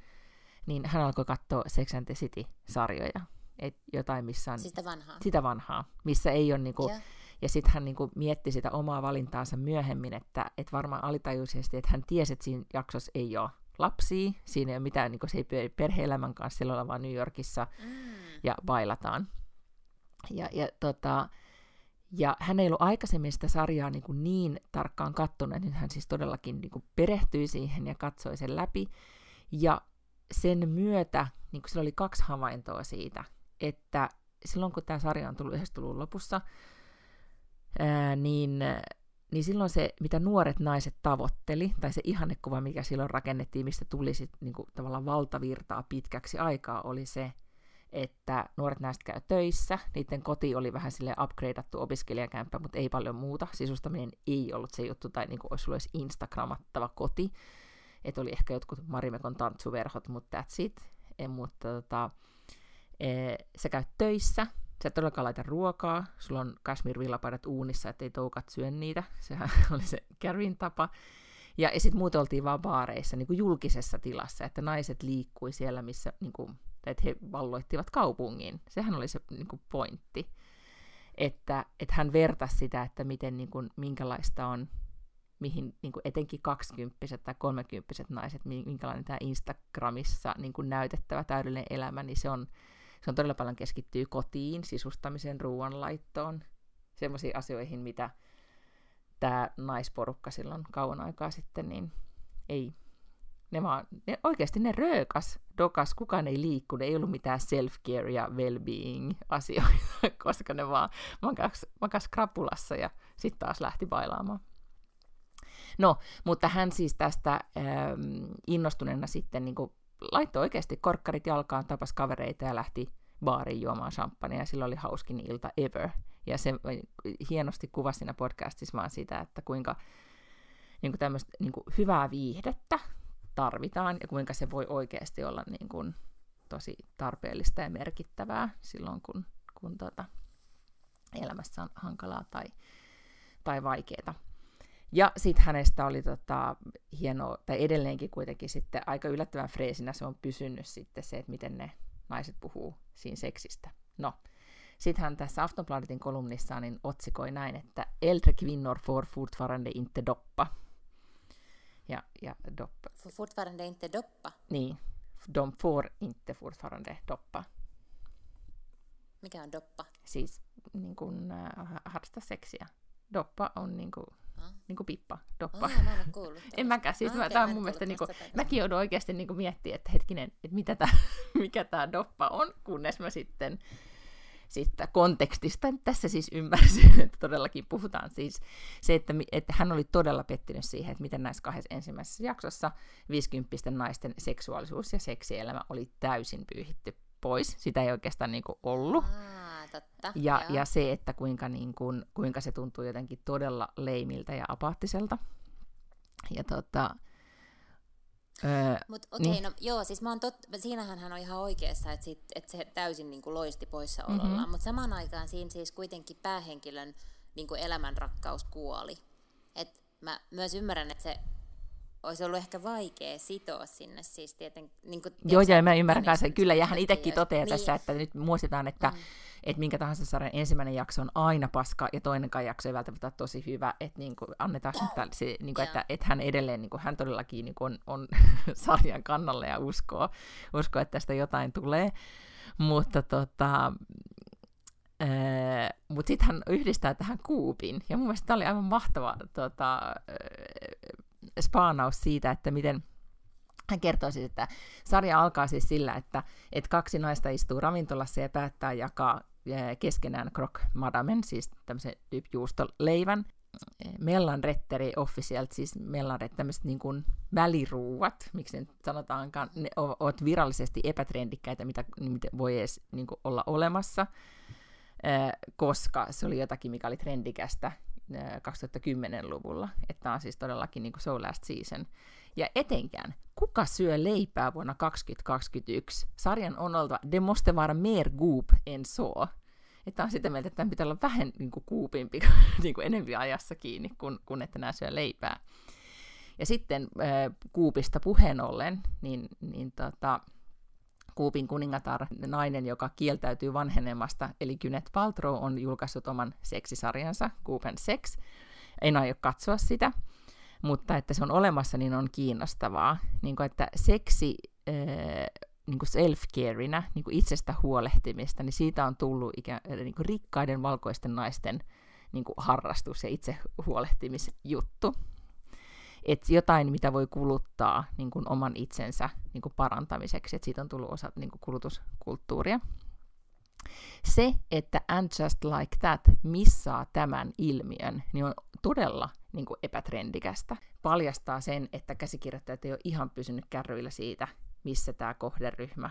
niin hän alkoi katsoa Sex and the City-sarjoja. Et jotain, missä on Sitä vanhaa. sitä vanhaa, missä ei ole niinku, Joo. Ja sitten hän niinku mietti sitä omaa valintaansa myöhemmin, että et varmaan alitajuisesti, että hän tiesi, että siinä jaksossa ei ole lapsia, siinä ei ole mitään, niinku, se ei pe- perhe-elämän kanssa, siellä ollaan vaan New Yorkissa Mm. ja bailataan. Ja, ja, tota, ja hän ei ollut aikaisemmin sitä sarjaa niin, kuin niin tarkkaan kattonut, että nyt hän siis todellakin niin kuin perehtyi siihen ja katsoi sen läpi. Ja sen myötä, niin kuin sillä oli kaksi havaintoa siitä, että silloin kun tämä sarja on tullut 90-luvun lopussa, ää, niin, niin silloin se, mitä nuoret naiset tavoitteli, tai se ihannekuva, mikä silloin rakennettiin, mistä tuli sit, niin kuin, tavallaan valtavirtaa pitkäksi aikaa, oli se, että nuoret naiset käy töissä, niiden koti oli vähän sille upgradeattu opiskelijakämppä, mutta ei paljon muuta. Sisustaminen ei ollut se juttu, tai niin kuin olisi ollut Instagramattava koti. Että oli ehkä jotkut Marimekon tantsuverhot, mutta that's it. E, mutta tota, e, sä käyt töissä, sä et todellakaan laita ruokaa, sulla on kashmir-villapaidat uunissa, ettei toukat syö niitä. Sehän oli se Carrin tapa. Ja, ja sitten muuten oltiin vaan baareissa, niin kuin julkisessa tilassa, että naiset liikkui siellä, missä, niin kuin, että he valloittivat kaupungin. Sehän oli se niin kuin pointti. Että, että hän vertasi sitä, että miten, niin kuin, minkälaista on, mihin niin kuin etenkin kaksikymppiset tai kolmekymppiset naiset, mi- minkälainen tämä Instagramissa niin kuin näytettävä täydellinen elämä, niin se on, se on todella paljon keskittyy kotiin, sisustamiseen, ruoanlaittoon, semmoisiin asioihin, mitä tämä naisporukka silloin kauan aikaa sitten, niin ei, ne vaan, ne, oikeasti ne röökas, dokas, kukaan ei liikkunut, ei ollut mitään self-care ja well-being asioita, koska ne vaan makas, makas krapulassa ja sitten taas lähti bailaamaan. No, mutta hän siis tästä ähm, innostuneena sitten niin kuin, laittoi oikeasti korkkarit jalkaan, tapas kavereita ja lähti baariin juomaan champagnea ja sillä oli hauskin ilta ever. Ja se hienosti kuvasi siinä podcastissa vaan sitä, että kuinka niin kuin tämmöistä niin kuin hyvää viihdettä tarvitaan ja kuinka se voi oikeasti olla niin kuin tosi tarpeellista ja merkittävää silloin, kun, kun tota, elämässä on hankalaa tai, tai vaikeaa. Ja sitten hänestä oli tota, hienoa, tai edelleenkin kuitenkin sitten aika yllättävän freesinä se on pysynyt sitten se, että miten ne naiset puhuu siinä seksistä. No, sitten hän tässä Aftonbladetin kolumnissaan niin otsikoi näin, että Äldre kvinnor får fortfarande inte doppa. Ja, ja doppa. Får fortfarande inte doppa. Niin, de får inte fortfarande doppa. Mikä on doppa? Siis niin kuin, äh, harrasta seksiä. Doppa on niin kuin, Ah. niin kuin pippa, doppa. Oh, mä en ole kuullut. En mäkään, siis Ah, mä, on mun mielestä, tästä päivästä. mäkin joudun oikeasti niinku miettimään, että hetkinen, että mitä tää, mikä tää doppa on, kunnes mä sitten sitten kontekstista tässä siis ymmärsin, että todellakin puhutaan siis se, että, että hän oli todella pettynyt siihen, että miten näissä kahdessa ensimmäisessä jaksossa 50 naisten seksuaalisuus ja seksielämä oli täysin pyyhitty pois. Sitä ei oikeastaan niin kuin ollut. Aa, totta. Ja, joo. ja se, että kuinka, niin kuin, kuinka se tuntuu jotenkin todella leimiltä ja apaattiselta. Ja tota, öö, Mut okei, Niin. no joo, siis mä oon tot... siinähän hän on ihan oikeassa, että, sit, että se täysin niin kuin loisti poissaolollaan, mm-hmm. mutta samaan aikaan siinä siis kuitenkin päähenkilön niin kuin elämänrakkaus kuoli. Et mä myös ymmärrän, että se olisi ollut ehkä vaikea sitoa sinne siis tieten... Niin kuin, Joo, ja mä ymmärrän kanssa, esimerkiksi kyllä, ja hän itsekin toteaa niin, tässä, että nyt muistetaan, että, mm. että minkä tahansa sarjan ensimmäinen jakso on aina paska, ja toinenkaan jakso ei välttämättä ole tosi hyvä, että niin kuin, annetaan tälle- se, niin kuin, Joo. että, että hän edelleen, niin kuin, hän todellakin niin kuin, on, on sarjan kannalla ja uskoo, uskoo, että tästä jotain tulee, mutta tota, mutta sitten hän yhdistää tähän kuupin, ja mun mielestä tämä oli aivan mahtava tota, öö, spaanaus siitä, että miten hän kertoo siis, että sarja alkaa siis sillä, että, että kaksi naista istuu ravintolassa ja päättää jakaa eh, keskenään croque madamen, siis tämmöisen juustoleivän. Mellanretteri officialt, siis mellanret, tämmöiset niin kuin väliruuat, miksi nyt sanotaankaan, ne ovat virallisesti epätrendikkäitä, mitä, mitä voi edes niin kuin olla olemassa, eh, koska se oli jotakin, mikä oli trendikästä. eh, 2010-luvulla. Että tämä on siis todellakin niin kuin So Last Season. Ja etenkään, kuka syö leipää vuonna 2021? Sarjan on oltava De måste vara mer goop en så. Että on sitä mieltä, että tämän pitää olla vähän niin kuin kuupimpi, niin kuin enempi ajassa kiinni, kun, kun että nämä syö leipää. Ja sitten äh, kuupista puheen ollen, niin, niin tota, Kuupin kuningatar, nainen, joka kieltäytyy vanhenemasta, eli Gwyneth Paltrow on julkaissut oman seksisarjansa, Kuupen Sex. En aio katsoa sitä, mutta että se on olemassa, niin on kiinnostavaa. Niin kuin, että seksi äh, niin kuin self-careinä, niin kuin itsestä huolehtimista, niin siitä on tullut ikään, niin kuin rikkaiden valkoisten naisten niin kuin harrastus ja itse huolehtimisjuttu. Että jotain, mitä voi kuluttaa niin kuin oman itsensä niin kuin parantamiseksi, että siitä on tullut osa niin kuin kulutuskulttuuria. Se, että And Just Like That missaa tämän ilmiön, niin on todella niin kuin epätrendikästä. Paljastaa sen, että käsikirjoittajat ei ole ihan pysynyt kärryillä siitä, missä tämä kohderyhmä,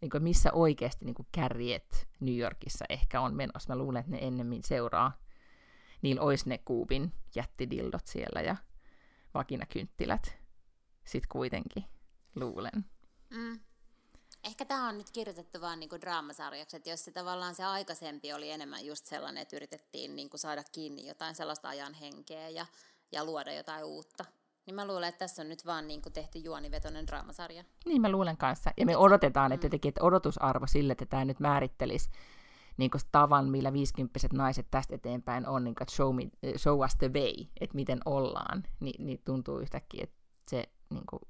niin kuin missä oikeasti niin kuin kärjet New Yorkissa ehkä on menossa. Mä luulen, että ne ennemmin seuraa. Niillä olisi ne kuupin jättidildot siellä ja vakinakynttilät. Sitten kuitenkin, luulen. Mm. Ehkä tämä on nyt kirjoitettu vaan niinku draamasarjaksi, että jos se tavallaan se aikaisempi oli enemmän just sellainen, että yritettiin niinku saada kiinni jotain sellaista ajan henkeä ja, ja luoda jotain uutta, niin mä luulen, että tässä on nyt vaan niinku tehty juonivetoinen draamasarja. Niin mä luulen kanssa. Ja me odotetaan, että jotenkin, että odotusarvo sille, että tämä nyt määrittelisi niin kuin tavan, millä viisikymppiset naiset tästä eteenpäin on, niin kuin, show, me, show us the way, että miten ollaan, niin, niin tuntuu yhtäkkiä, että se, niin kuin,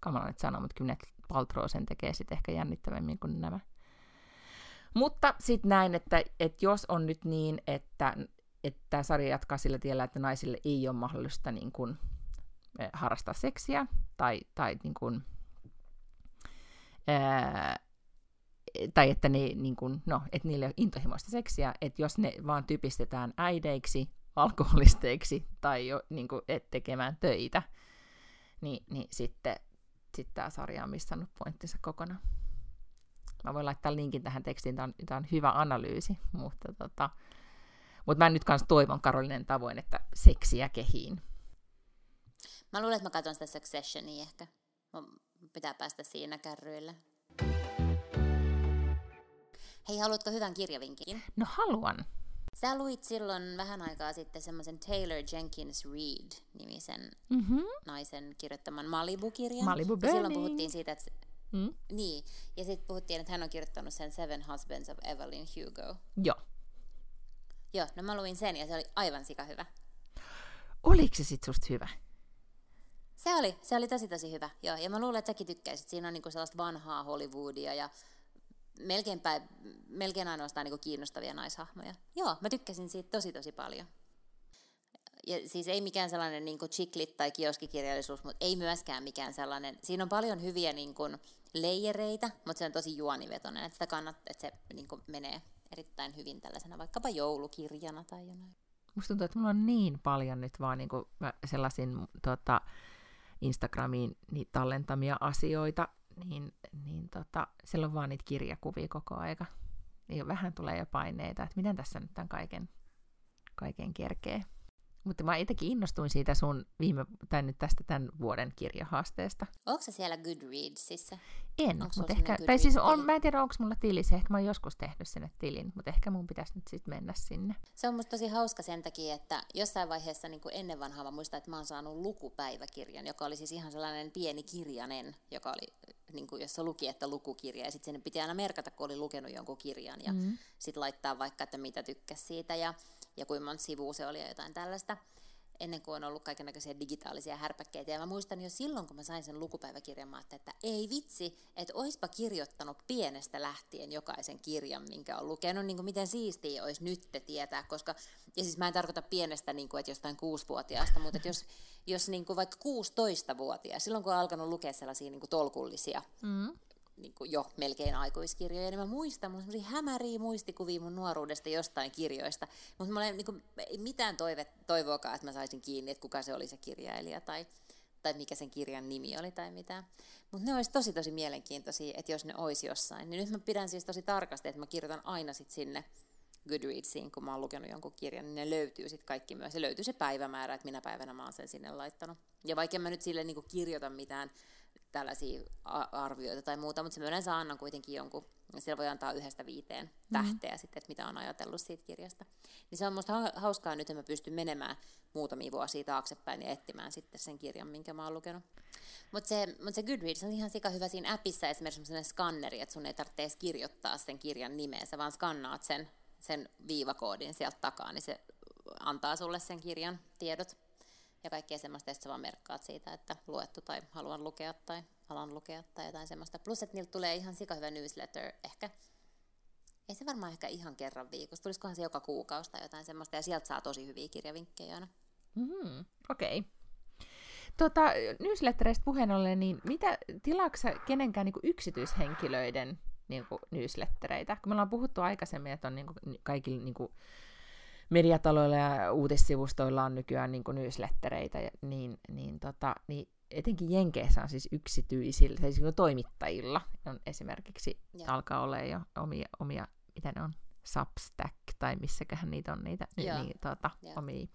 kamala nyt sanoa, mutta kyllä Paltrow sen tekee sitten ehkä jännittävämmin kuin nämä. Mutta sitten näin, että, että jos on nyt niin, että, että tämä sarja jatkaa sillä tiellä, että naisille ei ole mahdollista niin kuin, eh, harrastaa seksiä tai, tai niin kuin, ää, tai että, ne, niin kuin, no, että niille on intohimoista seksiä, että jos ne vaan typistetään äideiksi, alkoholisteiksi tai jo, niin kuin, et tekemään töitä, niin, niin sitten sit tämä sarja on missannut pointtinsa kokonaan. Mä voin laittaa linkin tähän tekstiin, tämä on, tää on hyvä analyysi, mutta, tota, mutta mä nyt kanssa toivon Karolinen tavoin, että seksiä kehiin. Mä luulen, että mä katson sitä Successionia ehkä. Mun pitää päästä siinä kärryille. Hei, haluatko hyvän kirjavinkin? No haluan. Sä luit silloin vähän aikaa sitten semmoisen Taylor Jenkins Reid-nimisen Mm-hmm. naisen kirjoittaman Malibu-kirjan. Malibu ja silloin puhuttiin siitä, että... Mm. Niin, ja sitten puhuttiin, että hän on kirjoittanut sen Seven Husbands of Evelyn Hugo. Joo. Joo, no mä luin sen ja se oli aivan sika hyvä. Oliko se sit susta hyvä? Se oli, se oli tosi tosi hyvä, joo. Ja mä luulen, että säkin tykkäisit. Siinä on niinku sellaista vanhaa Hollywoodia ja melkeinpä, melkein ainoastaan niinku kiinnostavia naishahmoja. Joo, mä tykkäsin siitä tosi tosi paljon. Ja siis ei mikään sellainen niinku chiklit tai kioskikirjallisuus, mutta ei myöskään mikään sellainen. Siinä on paljon hyviä niinku leijereitä, mutta se on tosi juonivetoinen, että sitä kannattaa, että se niinku menee erittäin hyvin tällaisena vaikkapa joulukirjana tai jonain. Musta tuntuu, että mulla on niin paljon nyt vaan niin kuin sellaisin tota, Instagramiin niin tallentamia asioita, niin, niin tota, siellä on vaan niitä kirjakuvia koko aika. Niin vähän tulee jo paineita, että miten tässä nyt tämän kaiken, kaiken kerkee. Mutta mä itsekin innostuin siitä sun viime, tai nyt tästä tämän vuoden kirjahaasteesta. Onko se siellä Goodreadsissa? En, Onks mutta ehkä, tai siis on, mä en tiedä onko mulla tili se, ehkä mä oon joskus tehnyt sinne tilin, mutta ehkä mun pitäisi nyt sitten mennä sinne. Se on musta tosi hauska sen takia, että jossain vaiheessa niin kuin ennen vanhaa mä muistan, että mä oon saanut lukupäiväkirjan, joka oli siis ihan sellainen pieni kirjanen, joka oli, niin kuin, jossa luki, että lukukirja, ja sitten sinne piti aina merkata, kun oli lukenut jonkun kirjan, ja mm. sitten laittaa vaikka, että mitä tykkäsi siitä, ja, ja kuinka monta sivua se oli, ja jotain tällaista ennen kuin on ollut kaikenlaisia digitaalisia härpäkkeitä. Ja mä muistan jo silloin, kun mä sain sen lukupäiväkirjan, mä että ei vitsi, että oispa kirjoittanut pienestä lähtien jokaisen kirjan, minkä on lukenut, niin kuin miten siistiä olisi nyt tietää, koska, ja siis mä en tarkoita pienestä, niin kuin, että jostain kuusivuotiaasta, mutta että jos, jos niin kuin vaikka 16-vuotias, silloin kun on alkanut lukea sellaisia niin kuin tolkullisia, mm niin kuin jo melkein aikuiskirjoja, niin mä muistan, on semmoisia hämäriä muistikuvia mun nuoruudesta jostain kirjoista, mutta mulla ei, niin kuin, mitään toive, toivoakaan, että mä saisin kiinni, että kuka se oli se kirjailija tai, tai mikä sen kirjan nimi oli tai mitään. Mutta ne olisi tosi tosi mielenkiintoisia, että jos ne olisi jossain. Niin nyt mä pidän siis tosi tarkasti, että mä kirjoitan aina sit sinne Goodreadsiin, kun mä oon lukenut jonkun kirjan, niin ne löytyy sitten kaikki myös. Se löytyy se päivämäärä, että minä päivänä mä oon sen sinne laittanut. Ja vaikka mä nyt sille niin kirjoita mitään tällaisia arvioita tai muuta, mutta se yleensä annan kuitenkin jonkun, siellä voi antaa yhdestä viiteen tähteä mm-hmm. sitten, että mitä on ajatellut siitä kirjasta. Niin se on musta ha- hauskaa nyt, että mä pystyn menemään muutamia vuosia taaksepäin ja etsimään sitten sen kirjan, minkä mä oon lukenut. Mutta se, mut se Goodreads on ihan sika hyvä siinä appissa esimerkiksi sellainen skanneri, että sun ei tarvitse edes kirjoittaa sen kirjan nimeä, sä vaan skannaat sen, sen viivakoodin sieltä takaa, niin se antaa sulle sen kirjan tiedot ja kaikkea semmoista, ja sä vaan merkkaat siitä, että luettu tai haluan lukea tai alan lukea tai jotain semmoista. Plus, että niiltä tulee ihan sika hyvä newsletter, ehkä, ei se varmaan ehkä ihan kerran viikossa, tulisikohan se joka kuukausi tai jotain semmoista, ja sieltä saa tosi hyviä kirjavinkkejä aina. Mm-hmm. Okei. Okay. Tota, newslettereistä puheen ollen, niin mitä tilaatko kenenkään niin yksityishenkilöiden niin newslettereitä? Kun me ollaan puhuttu aikaisemmin, että on niin kuin, kaikilla niin kuin, mediataloilla ja uutissivustoilla on nykyään niin kuin newslettereitä, niin, niin, tota, niin etenkin Jenkeissä on siis yksityisillä, siis niin toimittajilla on esimerkiksi, ja. alkaa olla jo omia, omia, mitä ne on, Substack tai missäköhän niitä on niitä, Joo. niin, tota, Joo. omia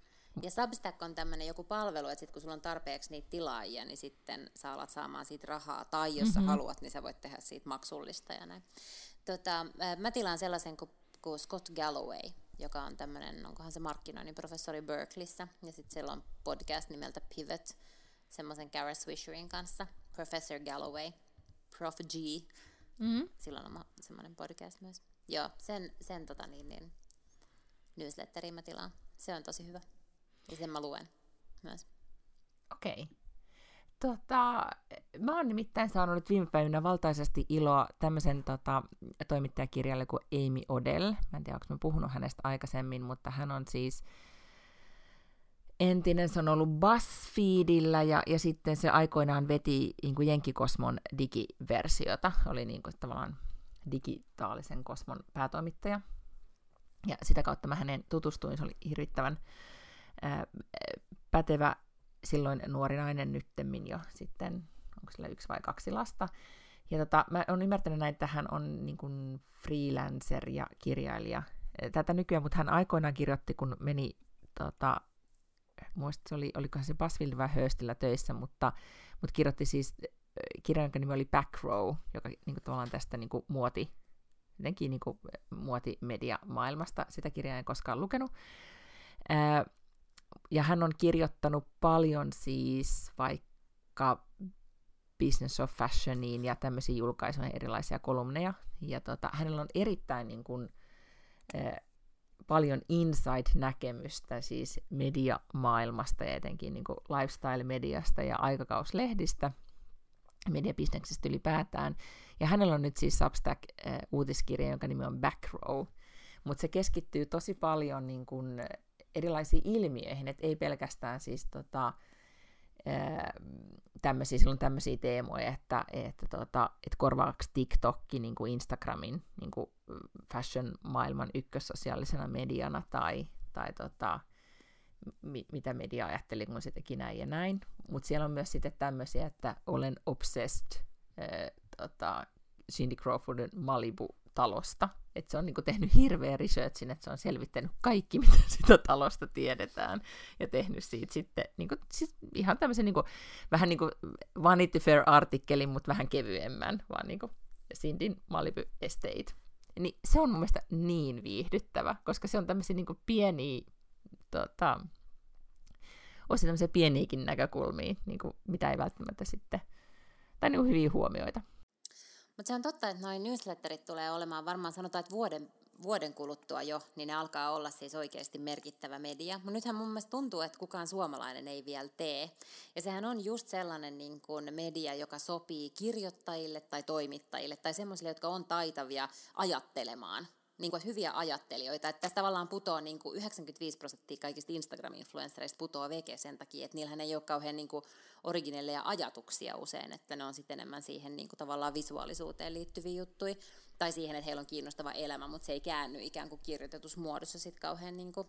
Ja Substack on tämmöinen joku palvelu, että sit kun sulla on tarpeeksi niitä tilaajia, niin sitten sä alat saamaan siitä rahaa, tai jos mm-hmm. sä haluat, niin sä voit tehdä siitä maksullista ja näin. Tota, mä tilaan sellaisen kuin, kuin Scott Galloway, joka on tämmöinen, onkohan se markkinoinnin professori Berkeleyssä, ja sitten siellä on podcast nimeltä Pivot, semmoisen Kara Swisherin kanssa, Professor Galloway, Prof G, Mm-hmm. silloin on ma- semmoinen podcast myös. Joo, sen, sen tota niin, niin newsletterin mä tilaan. Se on tosi hyvä. Ja sen mä luen myös. Okei. Okay. Tota, mä oon nimittäin saanut viime päivinä valtaisesti iloa tämmöisen tota, toimittajakirjalle kuin Amy Odell. Mä en tiedä, onko mä puhunut hänestä aikaisemmin, mutta hän on siis entinen, se on ollut BuzzFeedillä ja, ja sitten se aikoinaan veti niin kuin Jenkkikosmon digiversiota, oli niin kuin, tavallaan digitaalisen kosmon päätoimittaja. Ja sitä kautta mä hänen tutustuin, se oli hirvittävän ää, pätevä silloin nuori nainen nyttemmin jo sitten, onko sillä yksi vai kaksi lasta. Ja tota, mä oon ymmärtänyt näin, että hän on niin kuin freelancer ja kirjailija tätä nykyään, mutta hän aikoinaan kirjoitti, kun meni, tota, muista se oli, olikohan se Basville vai Hörstillä töissä, mutta, mutta kirjoitti siis kirjan, jonka nimi oli Back Row, joka niin kuin, tavallaan tästä niin kuin, muoti, jotenkin niin kuin, muotimedia-maailmasta, sitä kirjaa en koskaan lukenut. Ja hän on kirjoittanut paljon siis vaikka Business of Fashioniin ja tämmöisiin julkaisuihin erilaisia kolumneja. Ja tota, hänellä on erittäin niin kuin, eh, paljon inside-näkemystä siis mediamaailmasta ja etenkin niin kuin lifestyle-mediasta ja aikakauslehdistä, mediabisneksestä ylipäätään. Ja hänellä on nyt siis Substack-uutiskirja, jonka nimi on Back Row, mutta se keskittyy tosi paljon niin kuin erilaisiin ilmiöihin, että ei pelkästään siis tota, tämmöisiä, silloin tämmöisiä teemoja, että, että, tota, että korvaako TikTokki niin kuin Instagramin niin kuin fashion-maailman ykkössosiaalisena mediana tai, tai tota, mi- mitä media ajatteli, kun se teki näin ja näin. Mutta siellä on myös sitten tämmöisiä, että olen obsessed äh, tota, Cindy Crawfordin Malibu-talosta. Että se on niinku tehnyt hirveä researchin, että se on selvittänyt kaikki, mitä sitä talosta tiedetään, ja tehnyt siitä sitten niinku, siis ihan tämmöisen niinku, vähän niin kuin Vanity Fair-artikkelin, mutta vähän kevyemmän, vaan niinku Cindyn Malibu Estate. Niin se on mun mielestä niin viihdyttävä, koska se on tämmöisiä niinku pieniä, tota, osa tämmöisiä pieniäkin näkökulmia, niinku, mitä ei välttämättä sitten, tai niinku hyviä huomioita. Mutta se on totta, että noin newsletterit tulee olemaan varmaan sanotaan, että vuoden, vuoden kuluttua jo, niin ne alkaa olla siis oikeasti merkittävä media. Mutta nythän mun mielestä tuntuu, että kukaan suomalainen ei vielä tee. Ja sehän on just sellainen niin kun media, joka sopii kirjoittajille tai toimittajille tai semmoisille, jotka on taitavia ajattelemaan niin kuin, hyviä ajattelijoita. Että tässä tavallaan putoaa niin kuin 95 prosenttia kaikista Instagram-influenssereista putoaa veke sen takia, että niillähän ei ole kauhean niin kuin, originelleja ajatuksia usein, että ne on sitten enemmän siihen niin kuin, tavallaan visuaalisuuteen liittyviä juttuja, tai siihen, että heillä on kiinnostava elämä, mutta se ei käänny ikään kuin kirjoitetussa muodossa sitten kauhean niin kuin,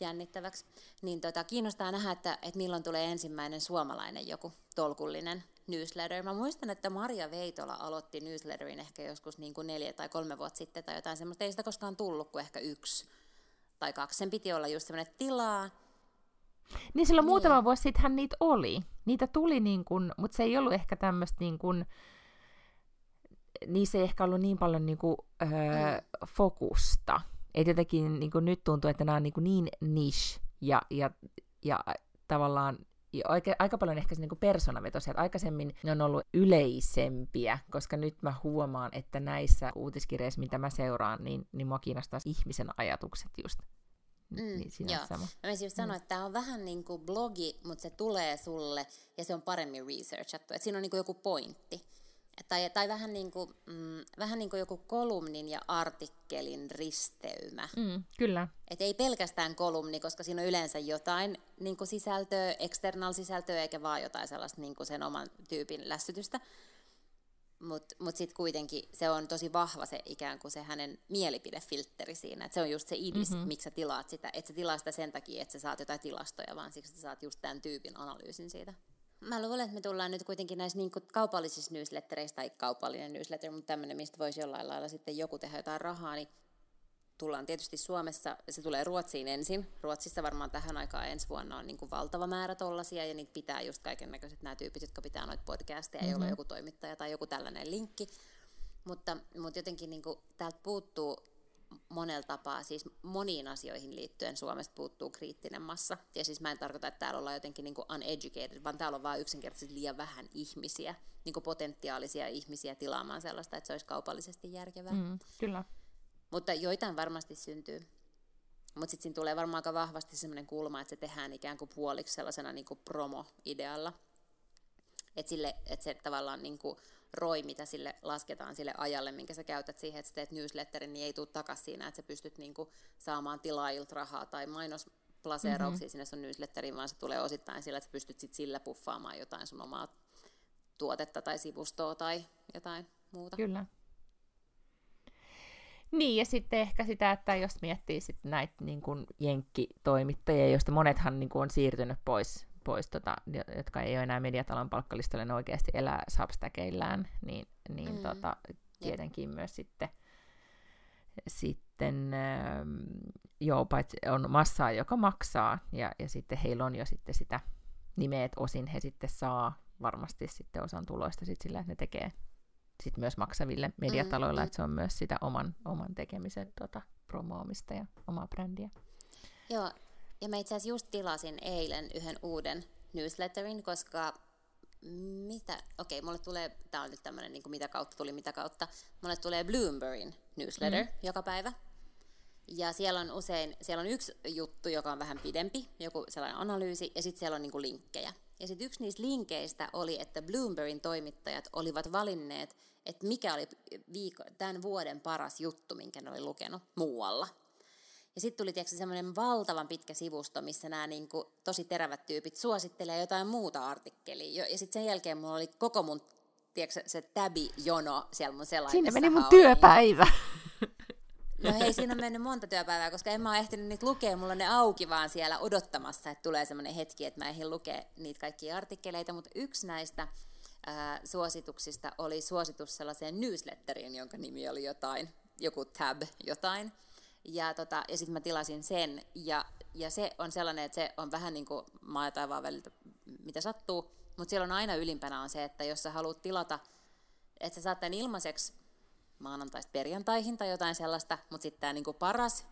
jännittäväksi. Niin tota, kiinnostaa nähdä, että, että milloin tulee ensimmäinen suomalainen joku tolkullinen newsletter. Mä muistan, että Maria Veitola aloitti newsletterin ehkä joskus niin kuin neljä tai kolme vuotta sitten tai jotain semmoista. Ei sitä koskaan tullut kuin ehkä yksi tai kaksi. Sen piti olla just semmoinen tilaa. Niin silloin niin. muutama vuosi sittenhän niitä oli. Niitä tuli niin kuin, mutta se ei ollut ehkä tämmöistä niin kuin, niissä ei ehkä ollut niin paljon niin kuin, öö, mm. fokusta. Ei jotenkin niin kuin nyt tuntuu, että nämä on niin, kuin niin niche ja, ja, ja tavallaan aika, aika paljon ehkä niin persoonavetoisia. Aikaisemmin ne on ollut yleisempiä, koska nyt mä huomaan, että näissä uutiskirjeissä, mitä mä seuraan, niin, niin mua kiinnostaa ihmisen ajatukset just. Mm, niin joo. Sama. Mä just mm. sanoa, että tämä on vähän niin kuin blogi, mutta se tulee sulle ja se on paremmin researchattu. Että siinä on niin kuin joku pointti. Tai, tai vähän, niin kuin, mm, vähän niin kuin joku kolumnin ja artikkelin risteymä. Mm, kyllä. Et ei pelkästään kolumni, koska siinä on yleensä jotain niin kuin sisältöä, external sisältöä, eikä vaan jotain sellaista niin kuin sen oman tyypin lässytystä. Mutta mut sitten kuitenkin se on tosi vahva se ikään kuin se hänen mielipidefiltteri siinä. Et se on just se idis, mm-hmm. miksi sä tilaat sitä. Et sä tilaa sitä sen takia, että sä saat jotain tilastoja, vaan siksi, että sä saat just tämän tyypin analyysin siitä. Mä luulen, että me tullaan nyt kuitenkin näissä niin kaupallisissa newslettereissä, tai kaupallinen newsletter, mutta tämmöinen, mistä voisi jollain lailla sitten joku tehdä jotain rahaa, niin tullaan tietysti Suomessa, se tulee Ruotsiin ensin. Ruotsissa varmaan tähän aikaan ensi vuonna on niin kuin valtava määrä tollasia, ja niitä pitää just kaiken näköiset nämä tyypit, jotka pitää noita podcasteja, mm-hmm. joilla on joku toimittaja tai joku tällainen linkki. Mutta, mutta jotenkin niin kuin, täältä puuttuu monella tapaa, siis moniin asioihin liittyen Suomesta puuttuu kriittinen massa. Ja siis mä en tarkoita, että täällä ollaan jotenkin niin kuin uneducated, vaan täällä on vain yksinkertaisesti liian vähän ihmisiä, niin kuin potentiaalisia ihmisiä tilaamaan sellaista, että se olisi kaupallisesti järkevää. Mm, kyllä. Mutta joitain varmasti syntyy. Mutta sitten siinä tulee varmaan aika vahvasti sellainen kulma, että se tehdään ikään kuin puoliksi sellaisena niin kuin promo-idealla. Että et se tavallaan niin kuin ROI, mitä sille lasketaan sille ajalle, minkä sä käytät siihen, että sä teet newsletterin, niin ei tule takaisin siinä, että sä pystyt niinku saamaan tilaajilta rahaa tai mainosplaseerauksia mm-hmm. sinne sun newsletteriin, vaan se tulee osittain sillä, että sä pystyt sit sillä puffaamaan jotain sun omaa tuotetta tai sivustoa tai jotain muuta. Kyllä. Niin, ja sitten ehkä sitä, että jos miettii sit näitä niin kuin jenkkitoimittajia, joista monethan niin kuin on siirtynyt pois pois, tota, jotka ei ole enää mediatalon palkkalistalle, ne oikeasti elää substackeillään, niin, niin mm. tota, tietenkin Jep. myös sitten, sitten ähm, joo, paitsi on massaa, joka maksaa, ja, ja sitten heillä on jo sitten sitä nimeä, että osin he sitten saa varmasti sitten osan tuloista sit sillä, että ne tekee sit myös maksaville mediataloilla, mm, että se on myös sitä oman, oman tekemisen tota, promoomista ja omaa brändiä. Joo, ja mä itse asiassa just tilasin eilen yhden uuden newsletterin, koska mitä, okei, okay, mulle tulee, tää on nyt tämmönen, niin mitä kautta tuli, mitä kautta, mulle tulee Bloombergin newsletter mm. joka päivä. Ja siellä on usein, siellä on yksi juttu, joka on vähän pidempi, joku sellainen analyysi, ja sitten siellä on niin linkkejä. Ja sitten yksi niistä linkkeistä oli, että Bloombergin toimittajat olivat valinneet, että mikä oli viiko, tämän vuoden paras juttu, minkä ne oli lukenut muualla. Ja sitten tuli tiedätkö, semmoinen valtavan pitkä sivusto, missä nämä niin kuin, tosi terävät tyypit suosittelee jotain muuta artikkelia. Ja sitten sen jälkeen mulla oli koko mun tiedätkö, se tabi-jono siellä mun selaimessa. Sinne meni mun työpäivä. No hei, siinä on mennyt monta työpäivää, koska en mä ole ehtinyt niitä lukea, mulla on ne auki vaan siellä odottamassa, että tulee semmoinen hetki, että mä ehdin lukea niitä kaikkia artikkeleita, mutta yksi näistä ää, suosituksista oli suositus sellaiseen newsletteriin, jonka nimi oli jotain, joku tab jotain. Ja, tota, ja sitten mä tilasin sen, ja, ja se on sellainen, että se on vähän niin kuin maa ja väliltä, mitä sattuu, mutta siellä on aina ylimpänä on se, että jos sä haluat tilata, että sä saat tämän ilmaiseksi maanantaista perjantaihin tai jotain sellaista, mutta sitten tämä niinku paras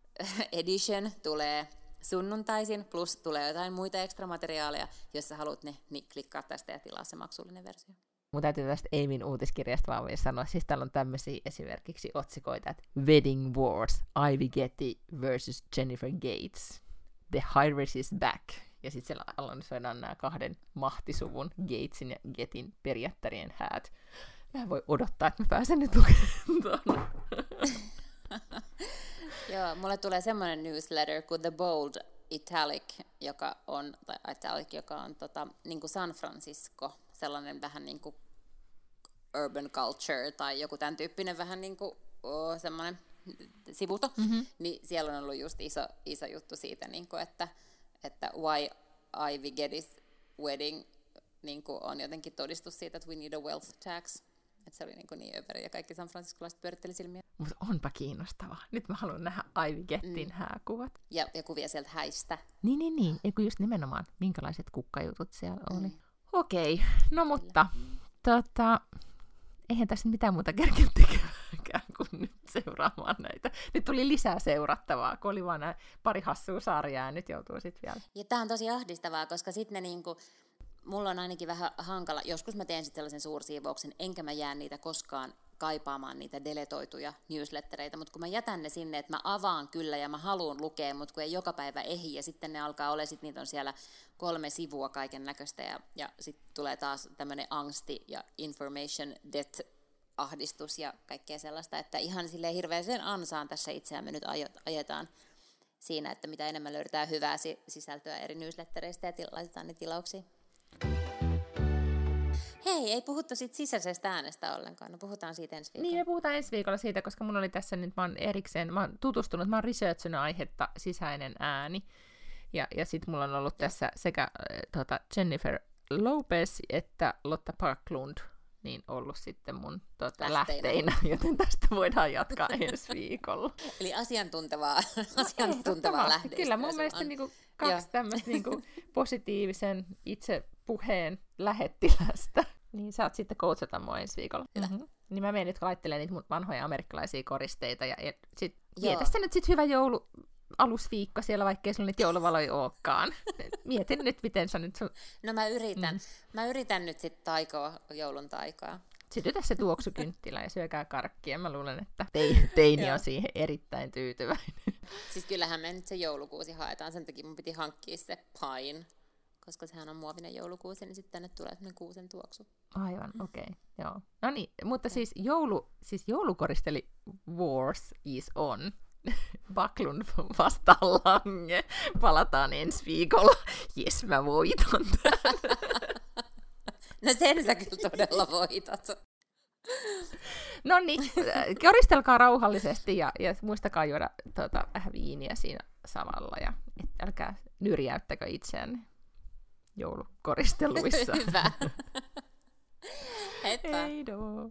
edition tulee sunnuntaisin, plus tulee jotain muita ekstra materiaaleja, jos sä haluat ne, niin klikkaa tästä ja tilaa se maksullinen versio. Mun täytyy tästä Aimin uutiskirjasta vaan vielä sanoa, siis täällä on tämmöisiä esimerkiksi otsikoita, että Wedding Wars, Ivy Getty versus Jennifer Gates, The High is back, ja sitten siellä analysoidaan nämä kahden mahtisuvun, Gatesin ja Getin periaattarien häät. Mä en voi odottaa, että mä pääsen nyt lukemaan Joo, mulle tulee semmoinen newsletter kuin The Bold Italic, joka on, tai Italic, joka on tota, niin kuin San Francisco, sellainen vähän niin kuin urban culture tai joku tämän tyyppinen vähän niin kuin oh, semmoinen sivuto, mm-hmm. niin siellä on ollut just iso, iso juttu siitä, niin kuin, että, että why Ivy Geddes wedding niin kuin on jotenkin todistus siitä, että we need a wealth tax. Että se oli niin, niin överi ja kaikki San Franciscolaiset pyöritteli silmiä. Mutta onpa kiinnostavaa. Nyt mä haluan nähdä Ivy Gettin mm. hääkuvat. Ja, ja kuvia sieltä häistä. Niin, niin, niin. Eikö just nimenomaan, minkälaiset kukkajutut siellä oli. Mm. Okei, okay. no mutta tota, eihän tässä mitään muuta kerkeä tekemään kuin nyt seuraamaan näitä. Nyt tuli lisää seurattavaa, kun oli vaan pari hassua sarjaa ja nyt joutuu sitten vielä. Ja tämä on tosi ahdistavaa, koska sitten ne niinku, mulla on ainakin vähän hankala, joskus mä teen sitten sellaisen suursiivouksen, enkä mä jää niitä koskaan kaipaamaan niitä deletoituja newslettereitä, mutta kun mä jätän ne sinne, että mä avaan kyllä ja mä haluan lukea, mutta kun ei joka päivä ehdi ja sitten ne alkaa olla, sitten niitä on siellä kolme sivua kaiken näköistä ja, ja sitten tulee taas tämmöinen angsti ja information debt ahdistus ja kaikkea sellaista, että ihan sille hirveän ansaan tässä itseämme nyt ajetaan siinä, että mitä enemmän löydetään hyvää sisältöä eri newslettereistä ja laitetaan ne tilauksiin. Hei, ei puhuttu siitä sisäisestä äänestä ollenkaan. No puhutaan siitä ensi viikolla. Niin, me puhutaan ensi viikolla siitä, koska mun oli tässä nyt, mä oon erikseen, mä oon tutustunut, mä oon researchinut aihetta sisäinen ääni. Ja, ja sitten mulla on ollut tässä sekä äh, tota Jennifer Lopez että Lotta Parklund niin ollut sitten mun tota, lähteinä. lähteinä, joten tästä voidaan jatkaa ensi viikolla. Eli asiantuntevaa, asiantuntevaa lähdeistä. Kyllä mun mielestä niinku kaksi tämmöistä niinku positiivisen itsepuheen lähettilästä. Niin saat sitten coachata mua ensi viikolla. Mm-hmm. Niin mä menen nyt laittelemaan niitä mun vanhoja amerikkalaisia koristeita ja, ja sit vietä nyt sit hyvä joulu alusviikko siellä, vaikkei sulla niitä jouluvaloja olekaan. Mietin nyt, miten sä nyt... Sun... No mä yritän. Mm. Mä yritän nyt sitten taikoa joulun taikaa. Sytytä se tuoksukynttilä ja syökää karkkia. Mä luulen, että teini, teini on siihen erittäin tyytyväinen. Siis kyllähän me nyt se joulukuusi haetaan. Sen takia mun piti hankkia se pine koska sehän on muovinen joulukuusi, niin sitten tänne tulee semmoinen kuusen tuoksu. Aivan, okei, okay, joo. No niin, mutta siis, joulu, siis joulukoristeli Wars is on. Baklund vastaan Lange. Palataan ensi viikolla. Jes, mä voitan No sen sä kyllä todella voitat. No niin, koristelkaa rauhallisesti ja, ja muistakaa juoda tuota, vähän viiniä siinä samalla ja et, älkää nyrjäyttäkö itseänne joulukoristeluissa. Hyvä. Heippa. Heidoo.